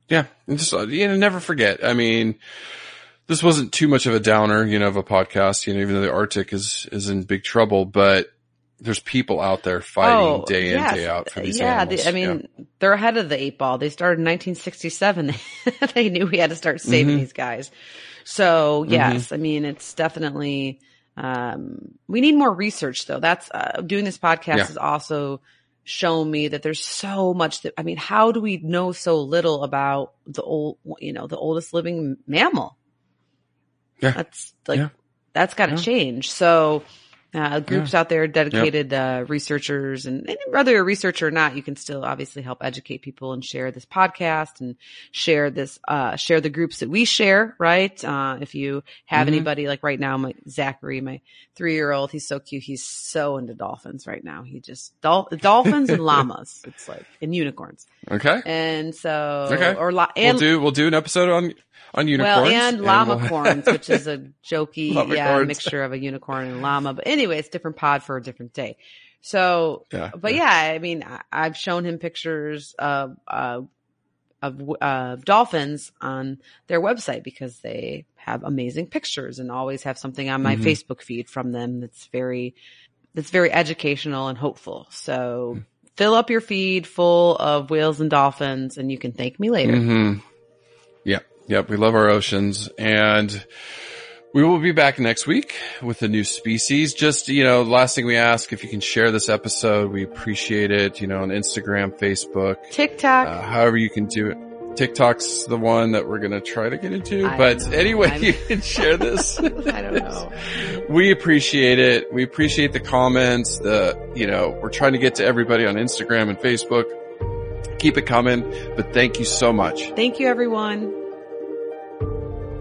Yeah, and just uh, you know, never forget. I mean, this wasn't too much of a downer, you know, of a podcast. You know, even though the Arctic is is in big trouble, but there's people out there fighting day in Oh, yes. day out for these yeah, animals. the- I mean, they're ahead of the eight ball. They started in 1967. they knew we had to start saving Mhm. these guys. So Mm-hmm. yes, I mean, it's definitely, um, we need more research though. That's, uh, doing this podcast Yeah. has also shown me that there's so much that, I mean, how do we know so little about the old, you know, the oldest living mammal? Yeah. That's like, Yeah. that's got to Yeah. change. So, uh, groups out there, dedicated uh, researchers, and, and whether you're a researcher or not, you can still obviously help educate people and share this podcast and share this, uh, share the groups that we share, right? Uh, if you have Mhm. anybody like right now, my Zachary, my three year old, he's so cute. He's so into dolphins right now. He just dol- dolphins and llamas. It's like and unicorns, okay, and so Okay. or la- and we'll do we'll do an episode on on unicorns. well, and llama corns, which is a jokey, yeah, mixture of a unicorn and llama. But anyway, it's different pod for a different day. So, yeah, but yeah, I mean, I, I've shown him pictures of, uh, of, uh, dolphins on their website because they have amazing pictures and always have something on my Mhm. Facebook feed from them that's very, that's very educational and hopeful. So Mm. fill up your feed full of whales and dolphins and you can thank me later. Mm-hmm. Yep. Yep. We love our oceans and we will be back next week with a new species. Just, you know, last thing we ask, if you can share this episode, we appreciate it, you know, on Instagram, Facebook, TikTok. uh, however you can do it. TikTok's the one that we're going to try to get into, I- but anyway, I'm- you can share this. I don't know. we appreciate it. We appreciate the comments. The, you know, we're trying to get to everybody on Instagram and Facebook. Keep it coming, but thank you so much. Thank you, everyone.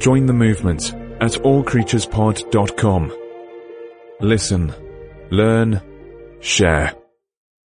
Join the movement at allcreaturespod.com. Listen, learn, share.